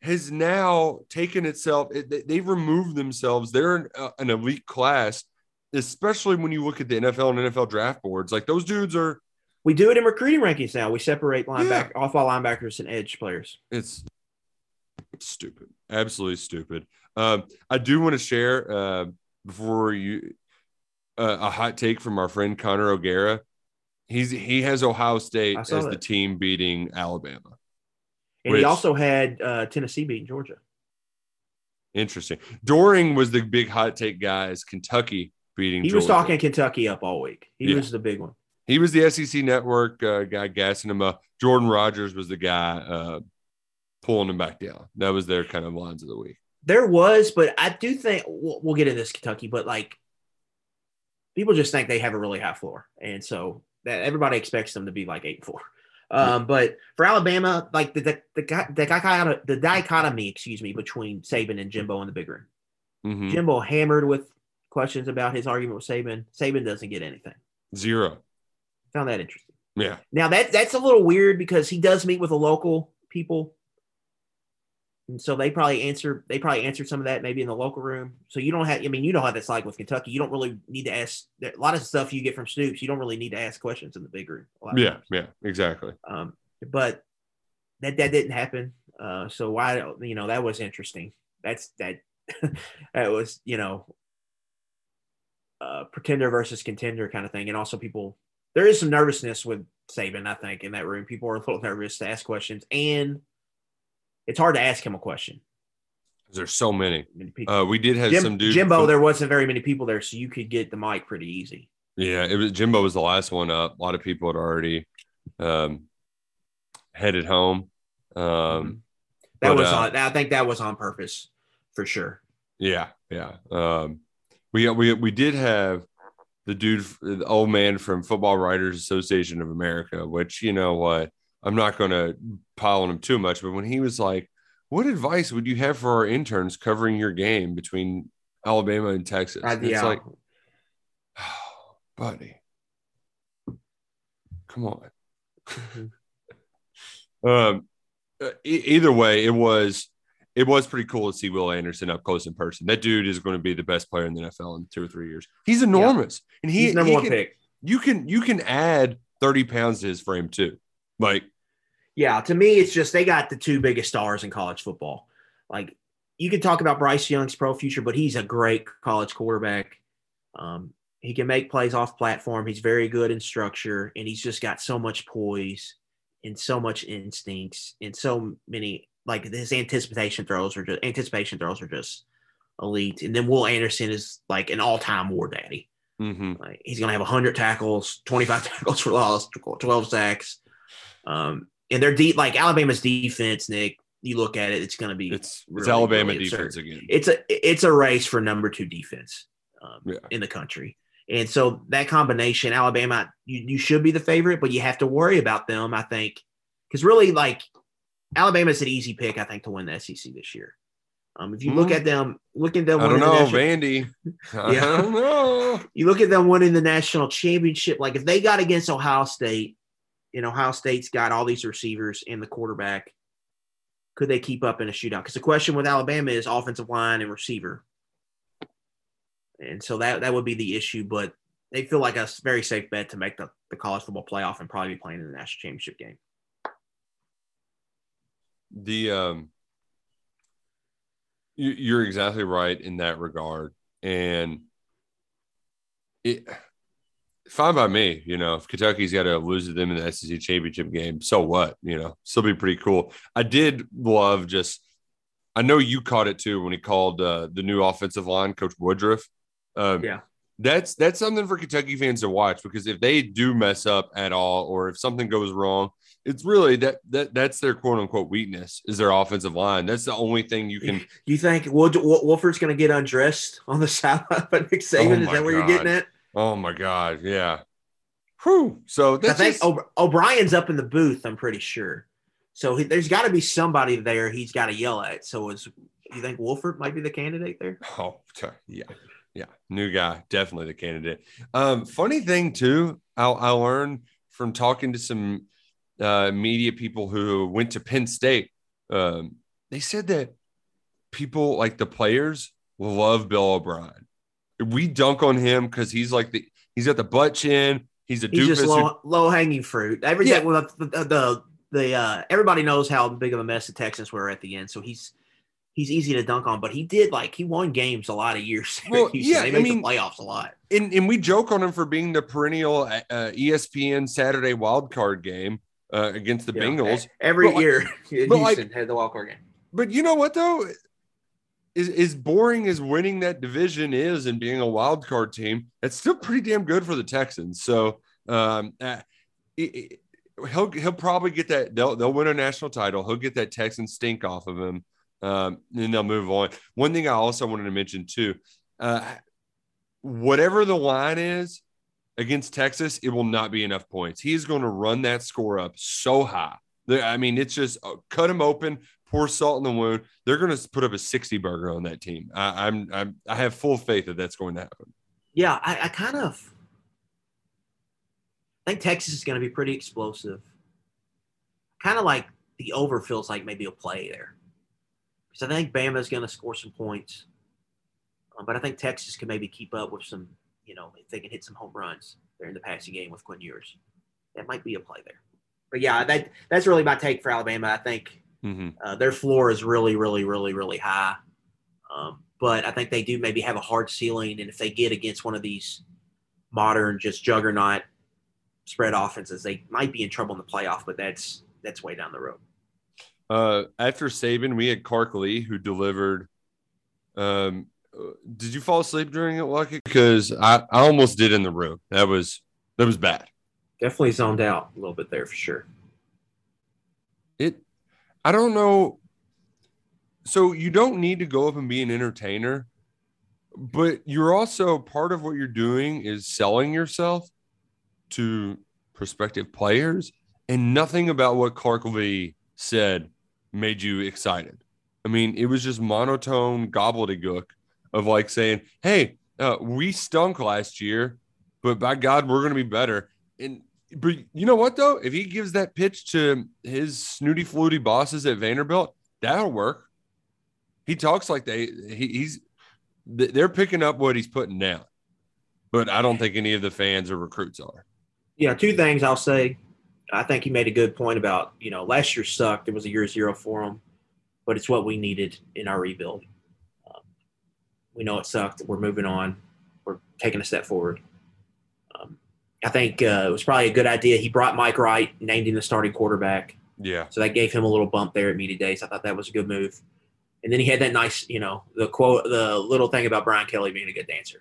has now taken itself. It, they- they've removed themselves. They're an, uh, an elite class, especially when you look at the NFL and NFL draft boards. Like those dudes are. We do it in recruiting rankings now. We separate linebacker, Yeah. off-ball linebackers and edge players. It's stupid, absolutely stupid. Um, I do want to share uh, before you uh, a hot take from our friend Connor O'Gara. He's he has Ohio State as saw the team beating Alabama. And Which- he also had uh, Tennessee beating Georgia. Interesting. Doring was the big hot take guy as Kentucky beating. He was Georgia. talking Kentucky up all week. He Yeah. was the big one. He was the SEC network uh, guy gassing him up. Jordan Rodgers was the guy uh, pulling him back down. That was their kind of lines of the week. There was, but I do think we'll, we'll get into this Kentucky, but like people just think they have a really high floor, and so that everybody expects them to be like eight and four. Um, but for Alabama, like the the the, guy- the, dichotomy, the dichotomy, excuse me, between Saban and Jimbo in the big room. Mhm. Jimbo hammered with questions about his argument with Saban. Saban doesn't get anything. Zero. Found that interesting. Yeah. Now that that's a little weird because he does meet with the local people, And so they probably answer they probably answered some of that maybe in the local room. So you don't have I mean you know how that's like with Kentucky. You don't really need to ask a lot of stuff you get from Stoops. You don't really need to ask questions in the big room. a lot of Yeah, times. yeah, exactly. Um, but that that didn't happen. Uh, so why you know that was interesting. That's that that was you know uh, pretender versus contender kind of thing, and also people there is some nervousness with Saban. I think in that room, people are a little nervous to ask questions, and it's hard to ask him a question. There's so many. Uh, we did have Jim, some dude. Jimbo, from- there wasn't very many people there, so you could get the mic pretty easy. Yeah, it was Jimbo was the last one up. A lot of people had already um, headed home. Um, That But, was uh, on. I think that was on purpose for sure. Yeah, yeah. Um, we we we did have the dude, the old man from Football Writers Association of America, which you know what, I'm not going to pile on him too much, but when he was like, "What advice would you have for our interns covering your game between Alabama and Texas?" Uh, And It's yeah. like, buddy, come on. um, uh, e- either way, it was it was pretty cool to see Will Anderson up close in person. That dude is going to be the best player in the NFL in two or three years. He's enormous, and he, He's number he one can- pick. You can you can add thirty pounds to his frame too. Like Yeah, to me, it's just they got the two biggest stars in college football. Like you can talk about Bryce Young's pro future, but he's a great college quarterback. Um, he can make plays off platform. He's very good in structure, and he's just got so much poise and so much instincts and so many like his anticipation throws are just anticipation throws are just elite. And then Will Anderson is like an all time war daddy. mhm. Like he's gonna have 100 tackles, 25 tackles for loss, 12 sacks. Um, and they're deep like Alabama's defense, Nick. You look at it, it's gonna be it's it's Alabama really defense again. It's a it's a race for number two defense um, Yeah. in the country. And so that combination, Alabama, you, you should be the favorite, but you have to worry about them, I think. Because really, like Alabama's an easy pick, I think, to win the SEC this year. Um, if you look Mm. at them, look at them I don't know, national- Vandy. I Yeah. don't know. you look at them winning the national championship. Like if they got against Ohio State, and Ohio State's got all these receivers and the quarterback, could they keep up in a shootout? Because the question with Alabama is offensive line and receiver, and so that that would be the issue. But they feel like a very safe bet to make the, the college football playoff and probably be playing in the national championship game. The um you, you're exactly right in that regard. And it fine by me you know if kentucky's got to lose to them in the sec championship game so what you know still be pretty cool. I did love just i know you caught it too when he called uh, the new offensive line coach woodruff. Um, Yeah. that's that's something for kentucky fans to watch because if they do mess up at all or if something goes wrong it's really that that that's their quote unquote weakness is their offensive line. That's the only thing you can. You think Wolford's going to get undressed on the sideline by Nick Saban? Oh is that where you're getting God. at? Oh my god, yeah. Whew. So I think just, O'Brien's up in the booth. I'm pretty sure. So he, there's got to be somebody there. He's got to yell at. So is you think Wolford might be the candidate there? oh yeah, yeah. New guy, definitely the candidate. Um, funny thing too, I, I learned from talking to some uh, media people who went to Penn State. Um, they said that people like the players love Bill O'Brien. We dunk on him because he's like the he's got the butt chin. He's a He's just who- low, low hanging fruit. Everything. Yeah. Well, the the, the, uh, everybody knows how big of a mess the Texans were at the end. So he's he's easy to dunk on. But he did like he won games a lot of years. Well, yeah, they I made mean- the playoffs a lot. and, and we joke on him for being the perennial uh, ESPN Saturday wild card game uh, against the know, Bengals. every But, like- year. Houston but, like- had the wild card game. But you know what though? Is as boring as winning that division is and being a wild card team, it's still pretty damn good for the Texans. So um, uh, it- it- he'll he'll probably get that. They'll they'll win a national title. He'll get that Texan stink off of him, um, and they'll move on. One thing I also wanted to mention too, uh, whatever the line is against Texas, it will not be enough points. He is going to run that score up so high. I mean, it's just uh, cut him open, pour salt in the wound. They're going to put up a 60 burger on that team. I, I'm, I'm, I have full faith that that's going to happen. Yeah, I, I kind of think Texas is going to be pretty explosive. Kind of like the over feels like maybe a play there. because I think Bama's going to score some points. Um, but I think Texas can maybe keep up with some, you know, if they can hit some home runs there in the passing game with Quinn Ewers. That might be a play there. But yeah, that that's really my take for Alabama. I think Mm-hmm. uh, their floor is really, really, really, really high. Um, but I think they do maybe have a hard ceiling. And if they get against one of these modern, just juggernaut spread offenses, they might be in trouble in the playoff. But that's that's way down the road. Uh, after Saban, we had Clark Lea who delivered. Um, did you fall asleep during it, Lucky? Because I, I almost did in the room. That was that was bad. Definitely zoned out a little bit there for sure. It, I don't know. So you don't need to go up and be an entertainer, but you're also part of what you're doing is selling yourself to prospective players, and nothing about what Clark Lea said made you excited. I mean, it was just monotone gobbledygook of like saying, "Hey, uh, we stunk last year, but by God, we're going to be better." And but you know what though? If he gives that pitch to his snooty fluty bosses at Vanderbilt, that'll work. He talks like they he, he's they're picking up what he's putting down, but I don't think any of the fans or recruits are. Yeah, two things I'll say. I think he made a good point about you know last year sucked. It was a year zero for him, but it's what we needed in our rebuild. Um, we know it sucked. We're moving on. We're taking a step forward. Um, I think uh, it was probably a good idea. He brought Mike Wright, named him the starting quarterback. Yeah, So that gave him a little bump there at media days. I thought that was a good move. And then he had that nice, you know, the quote, the little thing about Brian Kelly being a good dancer.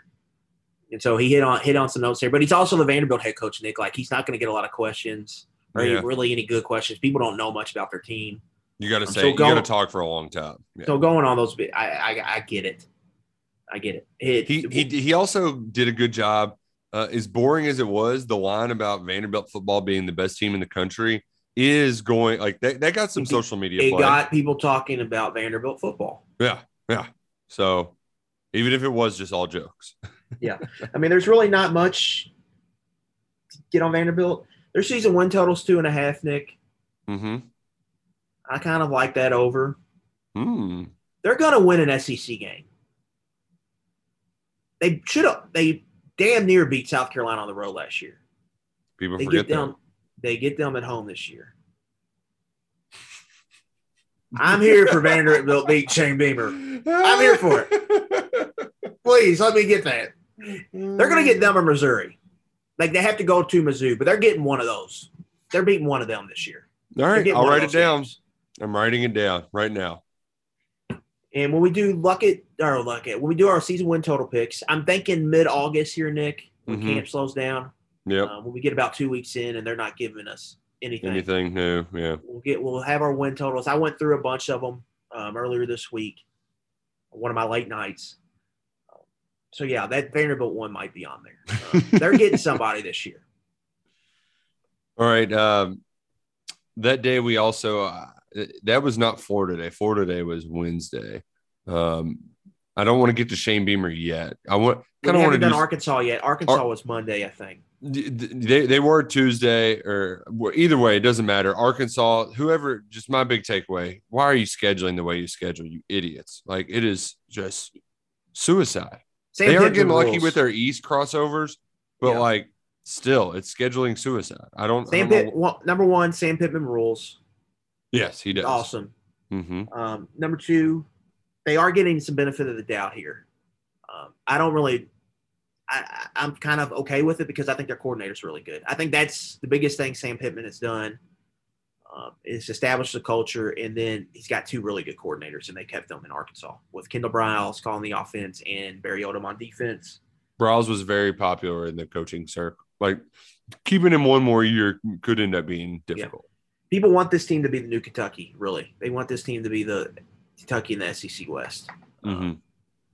And so he hit on hit on some notes there. But he's also the Vanderbilt head coach, Nick. Like he's not going to get a lot of questions or Yeah. really any good questions. People don't know much about their team. you got to I'm say so you got to talk for a long time. Yeah. So going on those, I, I I get it. I get it. it he he he also did a good job. Uh, as boring as it was, the line about Vanderbilt football being the best team in the country is going like that. That got some social media. it play. got people talking about Vanderbilt football. yeah, yeah. So even if it was just all jokes, yeah, I mean, there's really not much to get on Vanderbilt. Their season one total's two and a half, Nick. mm-hmm. I kind of like that over. Hmm. They're going to win an SEC game. They should have. They damn near beat South Carolina on the road last year. People They forget get that. them. They get them at home this year. I'm here for Vanderbilt beat Shane Beamer. I'm here for it. Please let me get that. They're going to get them in Missouri. Like they have to go to Mizzou, but they're getting one of those. They're beating one of them this year. All right, I'll write it those down. games. I'm writing it down right now. And when we do luck it or luck it, when we do our season win total picks, I'm thinking mid August here, Nick, when Mhm. camp slows down. Yep. Uh, when we get about two weeks in and they're not giving us anything, Anything new? Yeah. we'll get we'll have our win totals. I went through a bunch of them um, earlier this week, one of my late nights. So yeah, that Vanderbilt one might be on there. Uh, they're getting somebody this year. All right. Um, that day we also uh, that was not Florida Day. Florida Day was Wednesday. Um, I don't want to get to Shane Beamer yet. I want kind of want to done do. Arkansas yet. Arkansas was Monday, I think. They they were Tuesday or well, either way, it doesn't matter. Arkansas, whoever. Just my big takeaway: Why are you scheduling the way you schedule? You idiots! Like it is just suicide. Sam they are getting lucky rules. with their East crossovers, but Yeah. like still, it's scheduling suicide. I don't. I Sam don't know- Pitt, one, number one, Sam Pittman rules. Yes, he does. Awesome. hmm Um, number two, they are getting some benefit of the doubt here. Um, I don't really, I, I'm kind of okay with it because I think their coordinator's really good. I think that's the biggest thing Sam Pittman has done um, is establish the culture, and then he's got two really good coordinators, and they kept them in Arkansas with Kendall Briles calling the offense and Barry Odom on defense. Browse was very popular in the coaching circle. Like keeping him one more year could end up being difficult. People want this team to be the new Kentucky, really. They want this team to be the Kentucky in the SEC West. hmm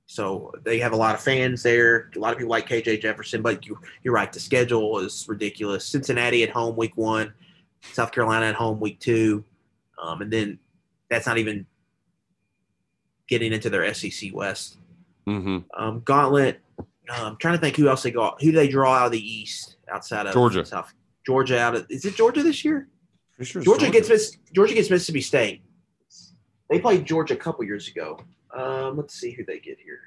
So they have a lot of fans there. A lot of people like KJ Jefferson, but you, you're right. The schedule is ridiculous. Cincinnati at home week one, South Carolina at home week two, um, and then that's not even getting into their SEC West. hmm Um, Gauntlet. Um, I'm trying to think who else they got. Who do they draw out of the East outside of Georgia. South Georgia out of is it Georgia this year? Sure Georgia gets Miss, Georgia gets Mississippi State. They played Georgia a couple years ago. Um, let's see who they get here.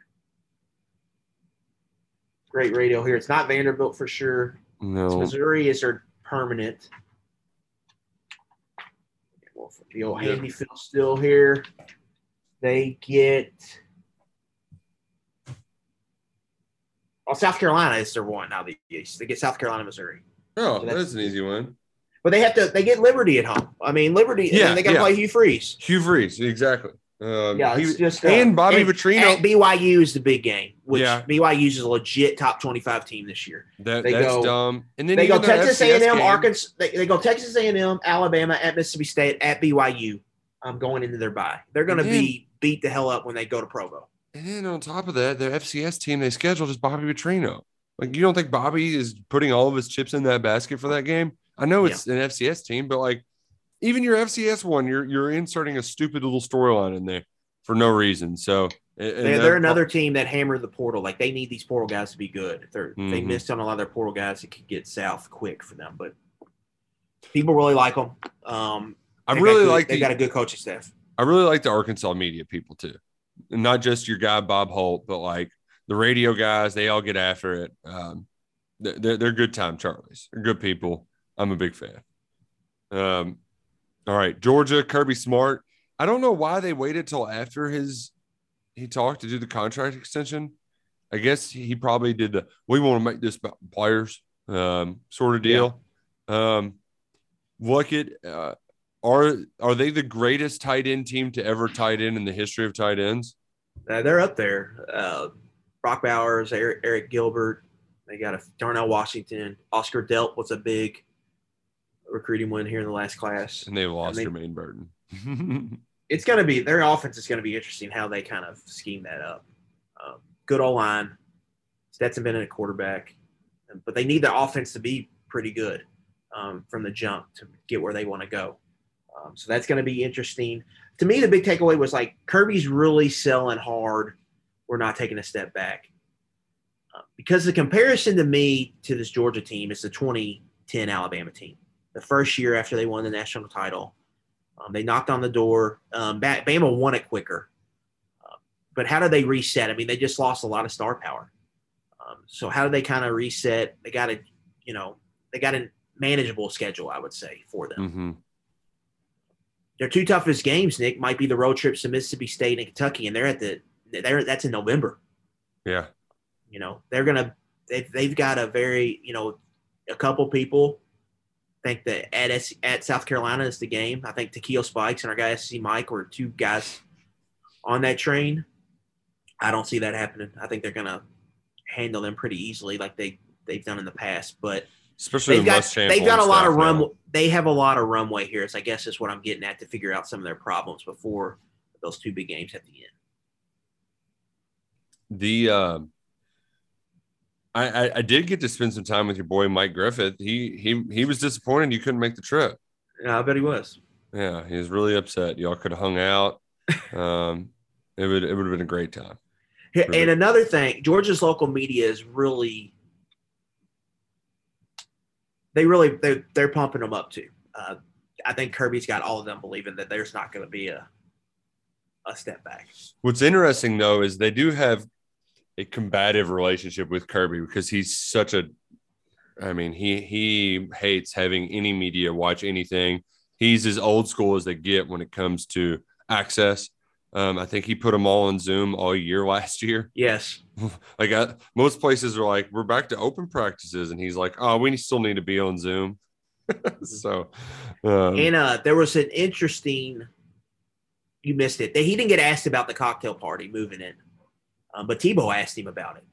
Great radio here. It's not Vanderbilt for sure. It's No. Missouri is their permanent. The old Yeah. handy Phil still here. They get. Oh, South Carolina is their one now. They, they get South Carolina, Missouri, Oh, So that's- that's an easy one. But they have to. They get Liberty at home. I mean, Liberty. Yeah, Yeah, they got to yeah. play Hugh Freeze. Hugh Freeze, exactly. Um, Yeah, he- just uh, and Bobby and Petrino. At BYU is the big game, which Yeah. BYU is a legit top twenty-five team this year. that, they that's go- dumb. And then They go Texas A&M, Arkansas. They, they go Texas A&M, Alabama, at Mississippi State, at BYU. Um, going into their bye, they're going to be beat the hell up when they go to Provo. And then on top of that, the FCS team they scheduled is Bobby Petrino. Like, you don't think Bobby is putting all of his chips in that basket for that game? I know it's an FCS team, but like, even your FCS one, you're you're inserting a stupid little storyline in there for no reason. So and- and They're, they're another team that hammered the portal. Like they need these portal guys to be good. If, they're, if they missed on a lot of their portal guys, it could get south quick for them. But people really like them. Um, I really good- like they the got a good coaching staff. I really like the Arkansas media people too, and not just your guy Bob Holt, but like the radio guys. They all get after it. Um, they're they're- they're good time Charlies. They're good people. I'm a big fan. Um, all right, Georgia Kirby Smart. I don't know why they waited till after his he talked to do the contract extension. I guess he probably did the we want to make this about players um, sort of deal. Um, look at uh, are are they the greatest tight end team to ever tight end in the history of tight ends? Uh, they're up there. Uh, Brock Bowers, Arik, Arik Gilbert. They got a Darnell Washington. Oscar Delp was a big recruiting win here in the last class. And they lost they- Jermaine Burton. It's going to be their offense is going to be interesting how they kind of scheme that up. Um, good old line. Stetson Bennett at quarterback, but they need their offense to be pretty good um, from the jump to get where they want to go. Um, so that's going to be interesting. To me, the big takeaway was like Kirby's really selling hard. We're not taking a step back. Uh, because the comparison to me to this Georgia team is the 2010 Alabama team. The first year after they won the national title, um, they knocked on the door. Um, Ba- Bama won it quicker. Uh, but how do they reset? I mean, they just lost a lot of star power. Um, so how do they kind of reset? They got a, you know, they got a manageable schedule, I would say, for them. hmm Their two toughest games, Nick, might be the road trips to Mississippi State and Kentucky, and they're at the they're that's in November. Yeah. You know, they're gonna they've they've got a very you know a couple people think that at S, at South Carolina is the game. I think Takeo Spikes and our guy SC Mike were two guys on that train. I don't see that happening. I think they're gonna handle them pretty easily, like they they've done in the past. But Especially they've the got they've got a lot of run. now. They have a lot of runway here. So I guess is what I'm getting at to figure out some of their problems before those two big games at the end. The um, I, I I did get to spend some time with your boy Mike Griffith. He he he was disappointed you couldn't make the trip. Yeah, I bet he was. Yeah, he was really upset. Y'all could have hung out. Um, it would it would have been a great time. Really? And another thing, Georgia's local media is really they really they're, they're pumping them up too. Uh, I think Kirby's got all of them believing that there's not going to be a a step back. What's interesting though is they do have a combative relationship with Kirby because he's such a I mean, he he hates having any media watch anything. He's as old school as they get when it comes to access. Um, I think he put them all on Zoom all year last year. Yes, Like I, most places are like, we're back to open practices, and he's like, oh, we still need to be on Zoom. so, um, and uh, there was an interesting. You missed it. He didn't get asked about the cocktail party moving it, um, but Tebow asked him about it.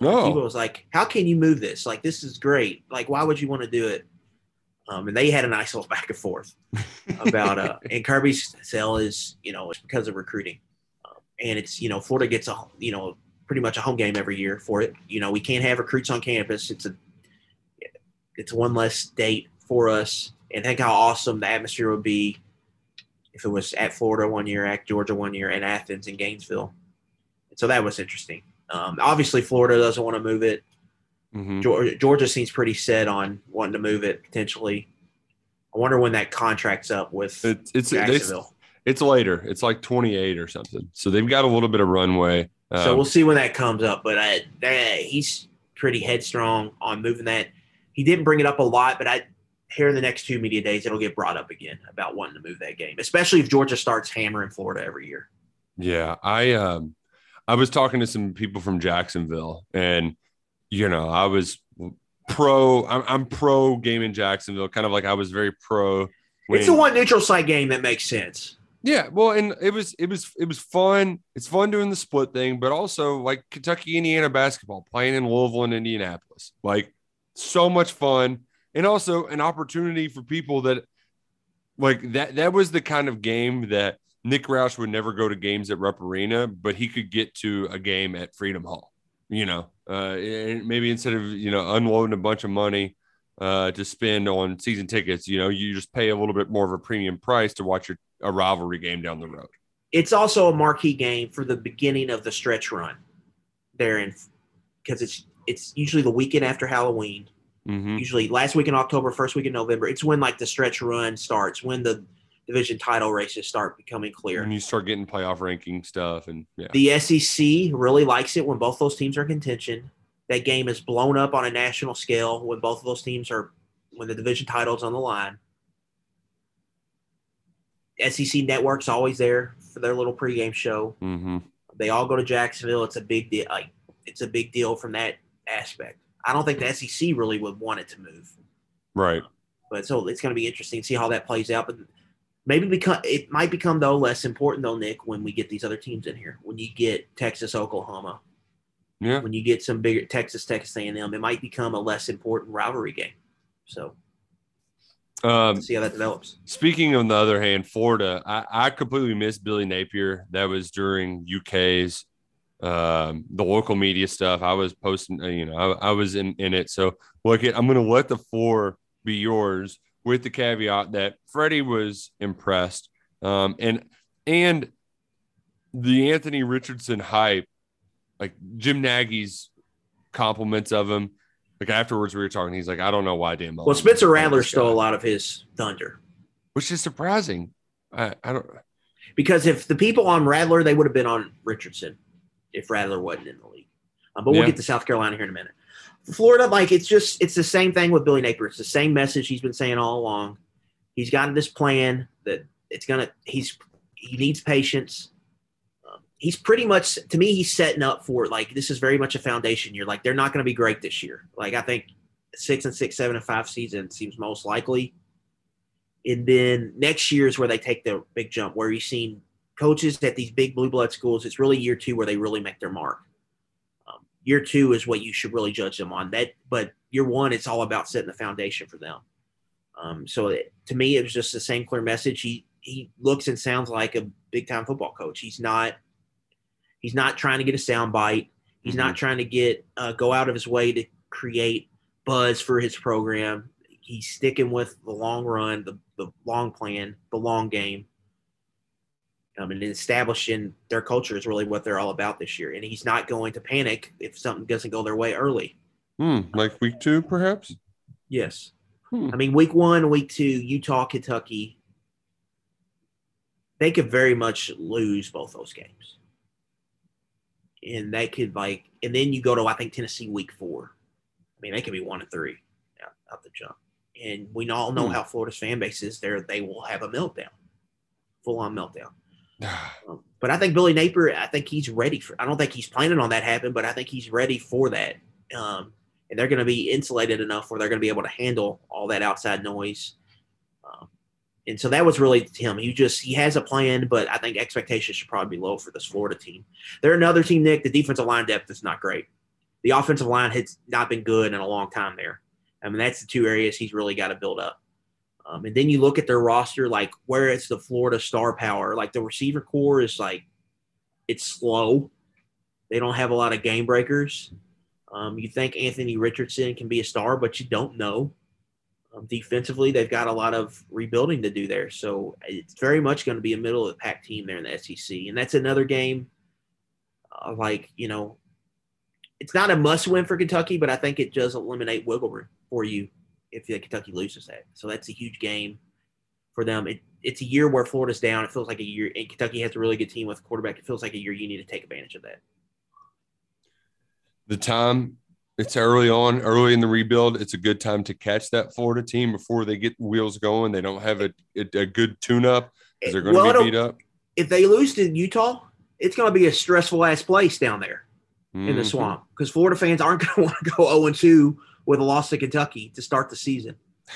Uh, Tebow was like, "How can you move this? Like, this is great. Like, why would you want to do it?" Um, and they had a nice little back and forth about uh, and Kirby's sell is you know it's because of recruiting, um, and it's you know Florida gets a you know pretty much a home game every year for it. You know we can't have recruits on campus. It's a it's one less date for us, and think how awesome the atmosphere would be if it was at Florida one year, at Georgia one year, and Athens and Gainesville. So that was interesting. Um, obviously, Florida doesn't want to move it. mhm. Georgia, Georgia seems pretty set on wanting to move it potentially. I wonder when that contract's up with It- it's they, Jacksonville. It's later. It's like 28 or something. So they've got a little bit of runway. so Um, we'll see when that comes up. But I, that, he's pretty headstrong on moving that. He didn't bring it up a lot, but I here in the next two media days it'll get brought up again about wanting to move that game, especially if Georgia starts hammering Florida every year. Yeah, I um I was talking to some people from Jacksonville and you know, I was pro I'm, I'm pro game in Jacksonville, kind of like I was very pro when- It's the one neutral site game that makes sense. Yeah, well, and it was it was it was fun. It's fun doing the split thing, but also like Kentucky Indiana basketball playing in Louisville and Indianapolis. Like so much fun. And also an opportunity for people that like that that was the kind of game that Nick Roush would never go to games at Rupp Arena, but he could get to a game at Freedom Hall, you know. Uh maybe instead of, you know, unloading a bunch of money uh to spend on season tickets, you know, you just pay a little bit more of a premium price to watch your a rivalry game down the road. It's also a marquee game for the beginning of the stretch run there in because it's it's usually the weekend after Halloween. Mm-hmm. Usually last week in October, first week in November. It's when like the stretch run starts, when the division title races start becoming clear. And you start getting playoff ranking stuff, and yeah, The SEC really likes it when both those teams are in contention. That game is blown up on a national scale when both of those teams are when the division title's on the line. SEC Network's always there for their little pregame show. mm-hmm. They all go to Jacksonville. It's a big deal. Like it's a big deal from that aspect. I don't think the SEC really would want it to move, right. but so it's going to be interesting to see how that plays out. But maybe become it might become though less important though, Nick, when we get these other teams in here. When you get Texas, Oklahoma, Yeah, when you get some bigger Texas, Texas A&M, it might become a less important rivalry game. So um, see how that develops. Speaking on the other hand, Florida, I, I completely missed Billy Napier. That was during UK's um, the local media stuff. I was posting, uh, you know, I, I was in, in it. So look, it, I'm going to let the floor be yours with the caveat that Freddie was impressed, um, and and the Anthony Richardson hype, like Jim Nagy's compliments of him. Like afterwards, we were talking. He's like, I don't know why Dan. Well, Mullen Spencer Rattler stole a lot of his thunder which is surprising. I, I don't. because if the people on Rattler, they would have been on Richardson if Rattler wasn't in the league. Um, but we'll Yeah. get to South Carolina here in a minute. Florida, like it's just it's the same thing with Billy Napier. It's the same message he's been saying all along. He's got this plan that it's gonna. He's he needs patience. Um, he's pretty much to me. He's setting up for like this is very much a foundation year. Like they're not going to be great this year. Like I think six and six, seven and five season seems most likely. And then next year is where they take the big jump, where you've seen coaches at these big blue blood schools. It's really year two where they really make their mark. Year two is what you should really judge them on. That, but year one, it's all about setting the foundation for them. Um, so it, to me, it was just the same clear message. He he looks and sounds like a big time football coach. He's not he's not trying to get a sound bite. He's not trying to get uh, go out of his way to create buzz for his program. He's sticking with the long run, the, the long plan, the long game. Um, and establishing their culture is really what they're all about this year. And he's not going to panic if something doesn't go their way early. Hmm, like week two, perhaps. Yes. Hmm. I mean, week one, week two, Utah, Kentucky, they could very much lose both those games. And they could, like, and then you go to, I think, Tennessee week four. I mean, they could be one and three out, out the jump. And we all know Hmm. how Florida's fan base is. There, they will have a meltdown, full on meltdown. But I think Billy Napier, I think he's ready for. I don't think he's planning on that happen, but I think he's ready for that. Um, and they're going to be insulated enough where they're going to be able to handle all that outside noise. Um, and so that was really him. He just he has a plan, but I think expectations should probably be low for this Florida team. They're another team, Nick. The defensive line depth is not great. The offensive line has not been good in a long time there. I mean, that's the two areas he's really got to build up. Um, and then you look at their roster, like where it's the Florida star power. Like the receiver core is like it's slow. They don't have a lot of game breakers. Um, you think Anthony Richardson can be a star, but you don't know. Um, defensively, they've got a lot of rebuilding to do there. So it's very much going to be a middle of the pack team there in the SEC. And that's another game, uh, like, you know, it's not a must win for Kentucky, but I think it does eliminate wiggle room for you if Kentucky loses that. So that's a huge game for them. It, it's a year where Florida's down. It feels like a year, and Kentucky has a really good team with quarterback. It feels like a year you need to take advantage of that. The time it's early on, early in the rebuild. It's a good time to catch that Florida team before they get wheels going. They don't have a, a, a good tune up because they're going to Well, be beat up. If they lose to Utah, it's going to be a stressful ass place down there in the Mhm. swamp because Florida fans aren't going to want to go 0 2 with a loss to Kentucky to start the season.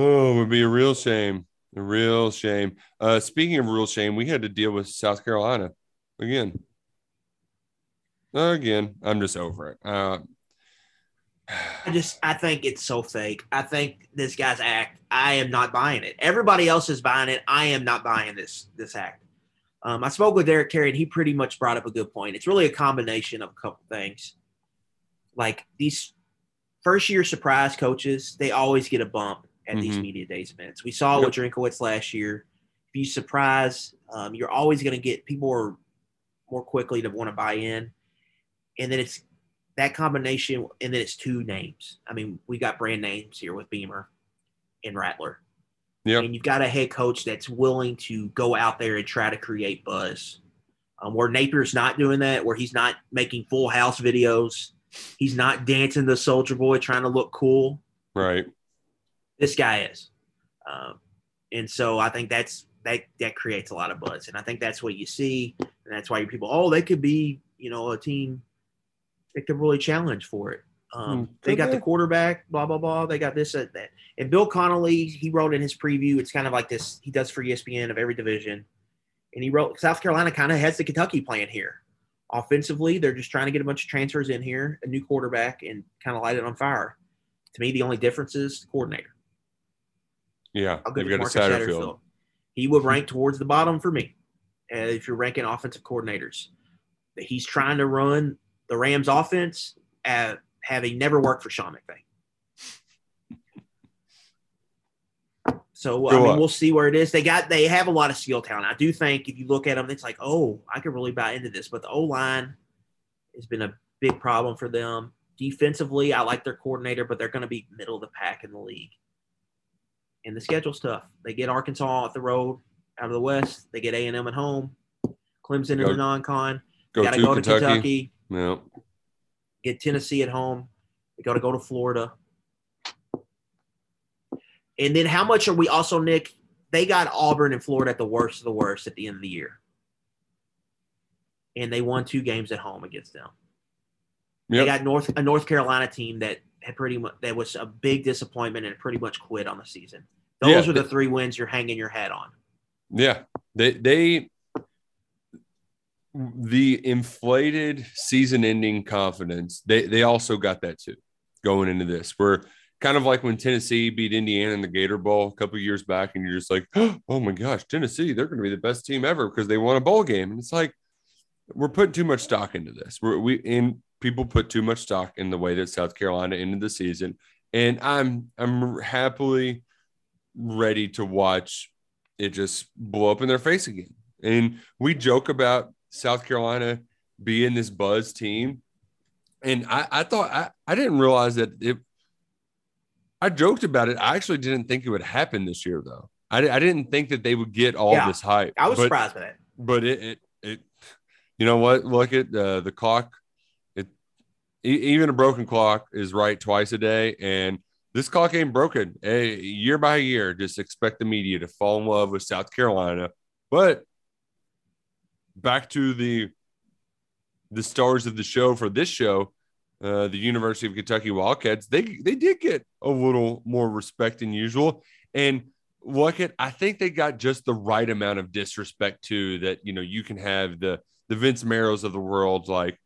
Oh, it would be a real shame. A real shame. Uh, speaking of real shame, we had to deal with South Carolina again. Again, I'm just over it. Uh, I just I think it's so fake. I think this guy's act. I am not buying it. Everybody else is buying it. I am not buying this this act. Um, I spoke with Derek Terry, and he pretty much brought up a good point. It's really a combination of a couple things. Like these first year surprise coaches, they always get a bump at these Mhm. media days events. We saw it with Drinkwitz last year. If you surprise, um, you're always going to get people are more quickly to want to buy in, and then it's that combination, and then it's two names. I mean, we got brand names here with Beamer and Rattler. Yep. And you've got a head coach that's willing to go out there and try to create buzz. Um, where Napier's not doing that, where he's not making full house videos, he's not dancing the soldier boy trying to look cool. right. This guy is. Um, and so I think that's that that creates a lot of buzz. And I think that's what you see. And that's why you people, oh, they could be, you know, a team that could really challenge for it. Um, Hmm, they got they? the quarterback, blah, blah, blah. They got this, that, that. And Bill Connelly, he wrote in his preview, it's kind of like this, he does for ESPN of every division. And he wrote, South Carolina kind of has the Kentucky plan here. Offensively, they're just trying to get a bunch of transfers in here, a new quarterback, and kind of light it on fire. To me, the only difference is the coordinator. Yeah. I'll give They've got a Marcus Satterfield. Satterfield. He would rank towards the bottom for me uh, if you're ranking offensive coordinators. He's trying to run the Rams offense at having never worked for Sean McVay. So I mean, we'll see where it is. They got they have a lot of skill talent. I do think if you look at them, it's like, oh, I could really buy into this. But the O line has been a big problem for them. Defensively, I like their coordinator, but they're going to be middle of the pack in the league. And the schedule's tough. They get Arkansas at the road out of the West. They get A and M at home. Clemson in the non-con. Go Got to go to Kentucky. Kentucky. Get Tennessee at home. They got to go to Florida. And then how much are we also, Nick? They got Auburn and Florida at the worst of the worst at the end of the year. And they won two games at home against them. They got North a North Carolina team that had pretty much that was a big disappointment and pretty much quit on the season. Those Yeah, are the they- three wins you're hanging your hat on. Yeah, they they the inflated season-ending confidence. They they also got that too going into this. We're kind of like when Tennessee beat Indiana in the Gator Bowl a couple years back, and you're just like, oh my gosh, Tennessee, they're going to be the best team ever because they won a bowl game. And it's like we're putting too much stock into this. We're, we people put too much stock in the way that South Carolina ended the season, and I'm I'm happily ready to watch it just blow up in their face again. And we joke about South Carolina being this buzz team. And I, I thought I, I didn't realize that it I joked about it. I actually didn't think it would happen this year though. I, I didn't think that they would get all Yeah, this hype. I was but, surprised by that. But it, it it you know what? Look at uh, the clock. It even a broken clock is right twice a day, and this clock ain't broken. Hey, year by year, just expect the media to fall in love with South Carolina. But back to the the stars of the show for this show, uh, the University of Kentucky Wildcats. They they did get a little more respect than usual, and look at I think they got just the right amount of disrespect too. That you know you can have the the Vince Marrows of the world like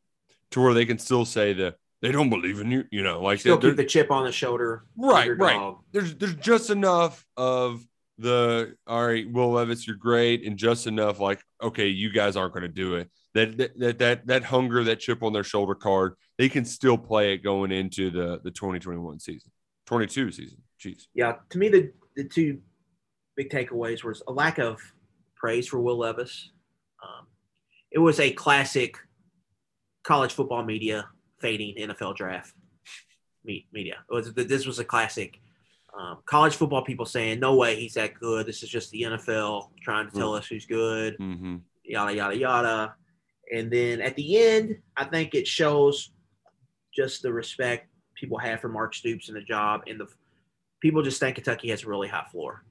to where they can still say that they don't believe in you. You know, like Still keep the chip on the shoulder. Right, right. There's there's just enough of the all right, Will Levis, you're great, and just enough like okay, you guys aren't going to do it. That, that that that that hunger, that chip on their shoulder card, they can still play it going into the the 2021 season, 22 season. Jeez. Yeah, to me, the the two big takeaways was a lack of praise for Will Levis. Um, it was a classic college football media fading NFL draft me- media. It was this was a classic. Um, college football people saying, no way he's that good. This is just the NFL trying to tell us who's good, Mm-hmm. yada, yada, yada. And then at the end, I think it shows just the respect people have for Mark Stoops and the job. And the people just think Kentucky has a really high floor.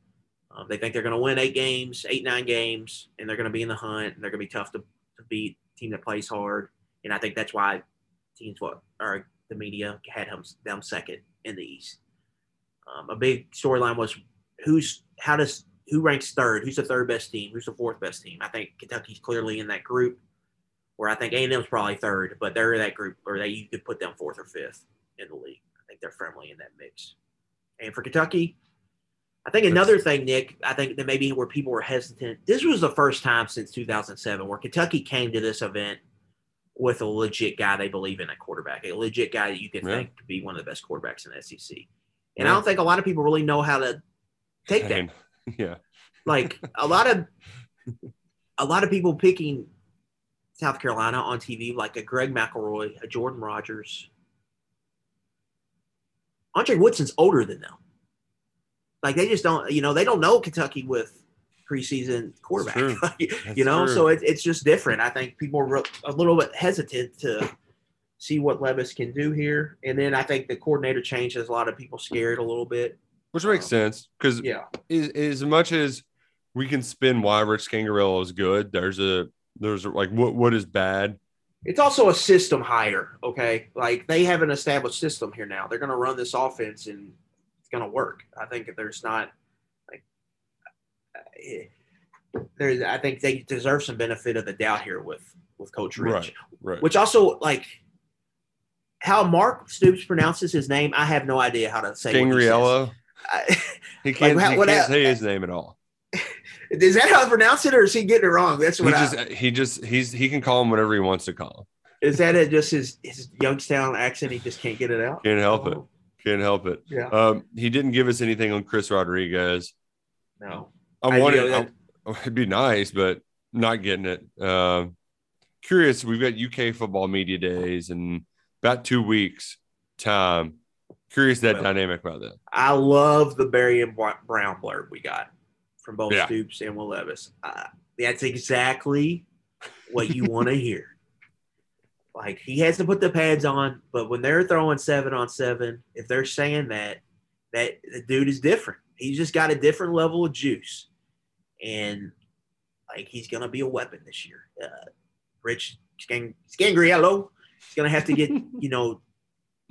Um, they think they're going to win eight games, eight, nine games, and they're going to be in the hunt, and they're going to be tough to, to beat, team that plays hard. And I think that's why teams what or the media had him them second in the East. Um, a big storyline was who's how does who ranks third? Who's the third best team? Who's the fourth best team? I think Kentucky's clearly in that group. Where I think A and M's probably third, but they're in that group, or that you could put them fourth or fifth in the league. I think they're firmly in that mix. And for Kentucky, I think another thing, Nick, I think that maybe where people were hesitant. This was the first time since 2007 where Kentucky came to this event with a legit guy they believe in at quarterback, a legit guy that you can Yeah. think could be one of the best quarterbacks in the SEC. And Yeah. I don't think a lot of people really know how to take that. Yeah. Like a lot of a lot of people picking South Carolina on TV, like a Greg McElroy, a Jordan Rodgers. Andre Woodson's older than them. Like they just don't, you know, they don't know Kentucky with preseason quarterback. you know, true. so it, it's just different. I think people are a little bit hesitant to see what Levis can do here, and then I think the coordinator change has a lot of people scared a little bit. Which makes sense because Yeah, as, as much as we can spin why Rich Scangarello is good, there's a there's a, like what what is bad. it's also a system hire. Okay, like they have an established system here now. They're going to run this offense, and it's going to work. I think if there's not like eh, there's, I think they deserve some benefit of the doubt here with with Coach Rich. Right, right. Which also like how Mark Stoops pronounces his name. I have no idea how to say. what he I- he can't, how- he can't el- say his name at all. Is that how I pronounce it, or is he getting it wrong? That's what He just I, he just he's he can call him whatever he wants to call him. is. That it? Just his his Youngstown accent. He just can't get it out. Can't help it. Oh, Can't help it. Yeah. Um, he didn't give us anything on Chris Rodriguez. No. I I wanted. I- it'd be nice, but not getting it. Um, curious. We've got UK football media days in about two weeks time. Curious that Well, dynamic about that. I love the Barion Brown blurb we got from both Yeah. Stoops and Will Levis. Uh, that's exactly what you want to hear. Like he has to put the pads on, but when they're throwing seven on seven, if they're saying that, that the dude is different. He's just got a different level of juice, and like he's gonna be a weapon this year. Uh, Rich Scan- Scangarello is gonna have to get you know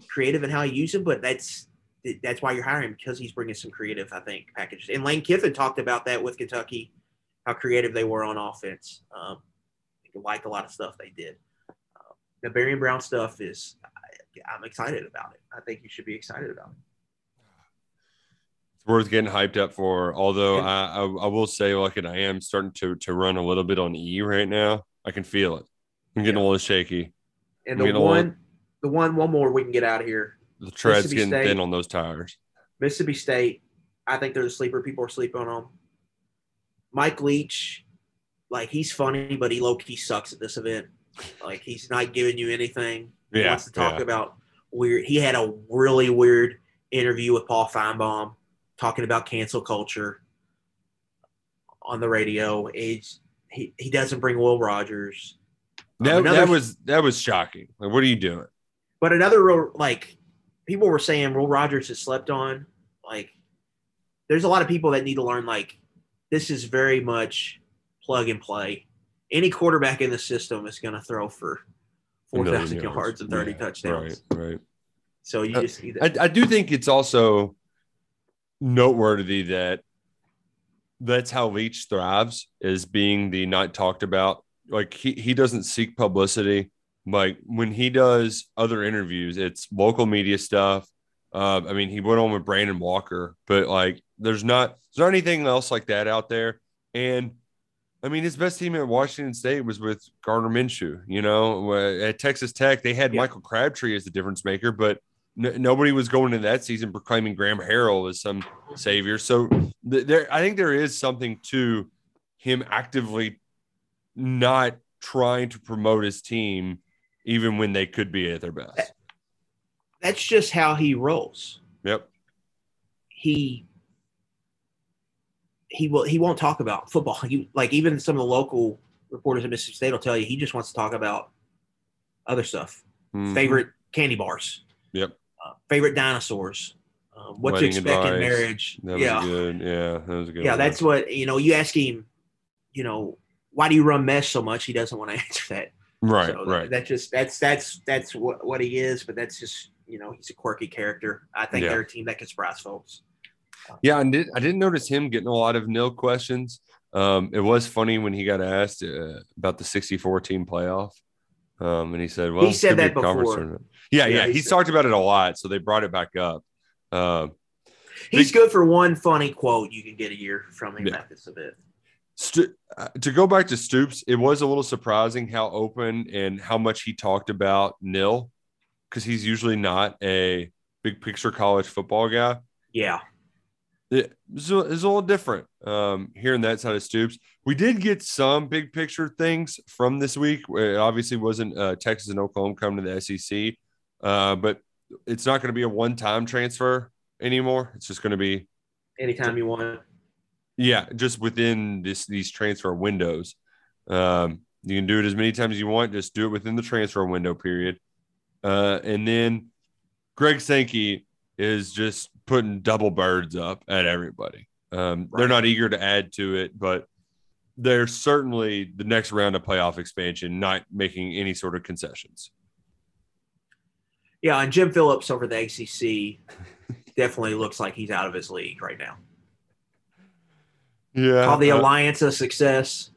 creative in how he uses him, but that's that's why you're hiring because he's bringing some creative, I think, packages. And Lane Kiffin talked about that with Kentucky, how creative they were on offense. Um, he liked a lot of stuff they did. Uh, the Barion Brown stuff is, I, I'm excited about it. I think you should be excited about it. It's worth getting hyped up for. Although And- I, I I will say, like, and I am starting to to run a little bit on E right now. I can feel it. I'm getting a little shaky. And the one, the one, one more we can get out of here. The tread's getting State. thin on those tires. Mississippi State, I think they're the sleeper. People are sleeping on them. Mike Leach, like he's funny, but he low key sucks at this event. Like he's not giving you anything. He Yeah, wants to talk yeah. about weird. He had a really weird interview with Paul Finebaum talking about cancel culture on the radio. It's, he he doesn't bring Will Rogers. Um, That, another- that was that was shocking. Like, what are you doing? But another like people were saying Will Rogers has slept on. Like there's a lot of people that need to learn like this is very much plug and play. Any quarterback in the system is going to throw for four thousand thousand yards and thirty Yeah, touchdowns. Right, right. So you Uh, just need I, I do think it's also noteworthy that that's how Leach thrives is being the not talked about. Like he, he doesn't seek publicity. Like when he does other interviews, it's local media stuff. Uh, I mean, he went on with Brandon Walker, but like there's not there's not anything else like that out there. And I mean, his best team at Washington State was with Gardner Minshew. You know, at Texas Tech, they had Yeah. Michael Crabtree as the difference maker, but n- nobody was going into that season proclaiming Graham Harrell as some savior. So th- there, I think there is something to him actively not trying to promote his team, even when they could be at their best. that's just how he rolls. Yep. he he will he won't talk about football. He, like even some of the local reporters at Mississippi State will tell you he just wants to talk about other stuff. Mhm. Favorite candy bars. Yep. Uh, favorite dinosaurs. Um, what Wedding to expect in marriage. That was yeah. good. Yeah, that was a good. Yeah, one. that's what you know. You ask him, you know, why do you run mesh so much? He doesn't want to answer that. right. So right. That just that's that's that's what what he is. But that's just you know he's a quirky character. I think Yeah. they're a team that can surprise folks. Yeah, and did, I didn't notice him getting a lot of nil questions. Um, it was funny when he got asked uh, about the 64 team playoff. Um, and he said, well, He said could be that before. Yeah, Yeah, yeah. he He's said- talked about it a lot. So they brought it back up. Um, He's good for one funny quote you can get a year from him Yeah. at this event. Stu- uh, to go back to Stoops, it was a little surprising how open and how much he talked about nil because he's usually not a big picture college football guy. Yeah, It- it's a, a little different um, hearing that side of Stoops. We did get some big picture things from this week. It obviously wasn't uh, Texas and Oklahoma coming to the SEC, uh, but it's not going to be a one time transfer anymore. It's just going to be anytime you want. Yeah, just within this these transfer windows. Um, you can do it as many times as you want. Just do it within the transfer window period. Uh, and then Greg Sankey is just putting double birds up at everybody. Um, They're not eager to add to it, but they're certainly the next round of playoff expansion, not making any sort of concessions. Yeah, and Jim Phillips over the ACC definitely looks like he's out of his league right now. Yeah. called the uh, alliance of success.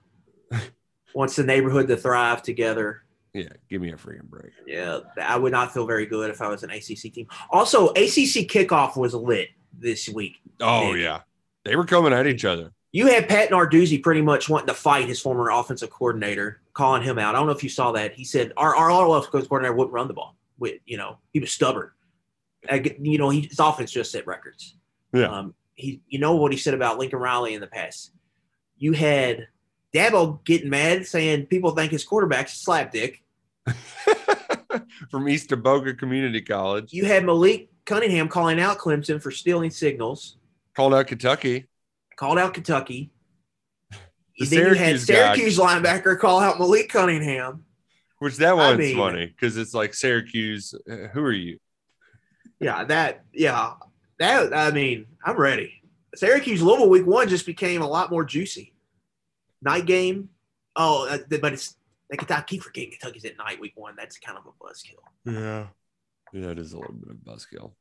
Wants the neighborhood to thrive together. yeah. Give me a freaking break. Yeah, I would not feel very good if I was an ACC team. Also, ACC kickoff was lit this week. Oh, Big. yeah. They were coming at each other. You had Pat Narduzzi pretty much wanting to fight his former offensive coordinator, calling him out. I don't know if you saw that. He said our our offensive coordinator wouldn't run the ball. With you know, he was stubborn. I You know, he, his offense just set records. Yeah. Um, he, you know what he said about Lincoln Riley in the past. You had Dabo getting mad, saying people think his quarterback's a slap dick. From East Boga Community College. You had Malik Cunningham calling out Clemson for stealing signals. Called out Kentucky. Called out Kentucky. The then you had Syracuse guy- linebacker call out Malik Cunningham. Which that one's mean- funny because it's like Syracuse. uh, Who are you? Yeah, that yeah. That I mean, I'm ready. Syracuse Louisville week one just became a lot more juicy. Night game. Oh, uh, but it's like I keep forgetting Kentucky's at night week one. That's kind of a buzzkill. Yeah. Yeah, it is a little bit of buzzkill.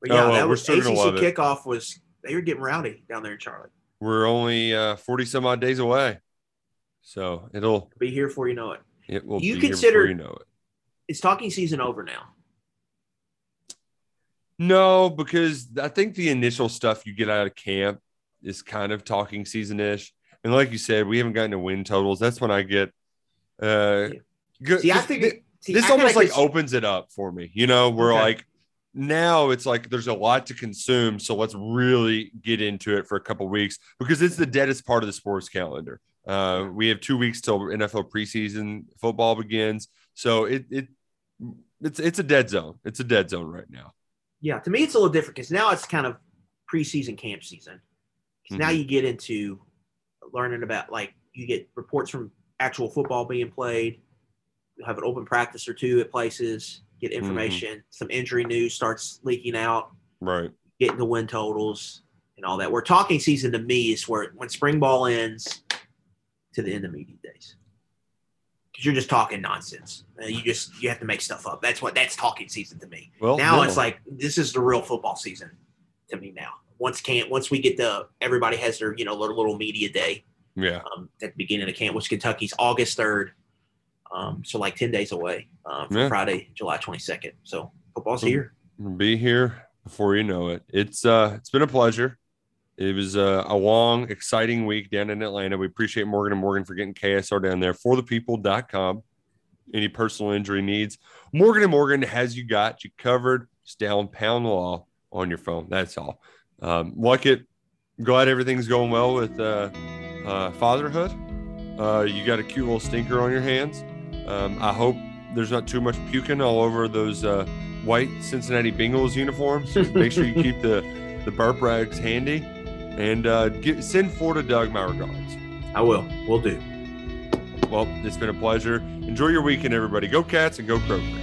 But Oh, yeah, well, that was ACC it. kickoff was they were getting rowdy down there in Charlotte. We're only uh, 40 some odd days away. So it'll Be here before you know it. it will You be here consider- before you know it. It's talking season over now. No, because I think the initial stuff you get out of camp is kind of talking season ish. And like you said, we haven't gotten to win totals. That's when I get uh good. See, I this- think see, this I almost like opens it up for me. You know, we're Okay. like now it's like there's a lot to consume, so let's really get into it for a couple weeks because it's the deadest part of the sports calendar. Uh, we have two weeks till NFL preseason football begins, so it it it's it's a dead zone. It's a dead zone right now. Yeah, to me it's a little different because now it's kind of preseason camp season. 'Cause now Mhm. you get into learning about like you get reports from actual football being played. You'll have an open practice or two at places. Get information. Some injury news starts leaking out. Right. Getting the win totals and all that. We're talking season to me is where when spring ball ends to the end of media days. Because you're just talking nonsense. Uh, you just you have to make stuff up. That's what that's talking season to me Well, now no. it's like this is the real football season to me now. Once camp, once we get the everybody has their you know little, little media day yeah, um, at the beginning of camp, which Kentucky's August third, um, so like ten days away um, from Yeah. Friday, July twenty second. So football's here. be here before you know it. It's uh, it's been a pleasure. It was uh, a long, exciting week down in Atlanta. We appreciate Morgan and Morgan for getting KSR down there for the people.com. Any personal injury needs, Morgan and Morgan has you got you covered. Just down pound law on your phone. That's all. Um, like it. Glad everything's going well with uh, uh, fatherhood. Uh, you got a cute little stinker on your hands. Um, I hope there's not too much puking all over those uh, white Cincinnati Bengals uniforms. Make sure you keep the the burp rags handy, and uh, get, send Florida Doug my regards. I will. We'll do. Well, it's been a pleasure. Enjoy your weekend, everybody. Go Cats and go Kroger.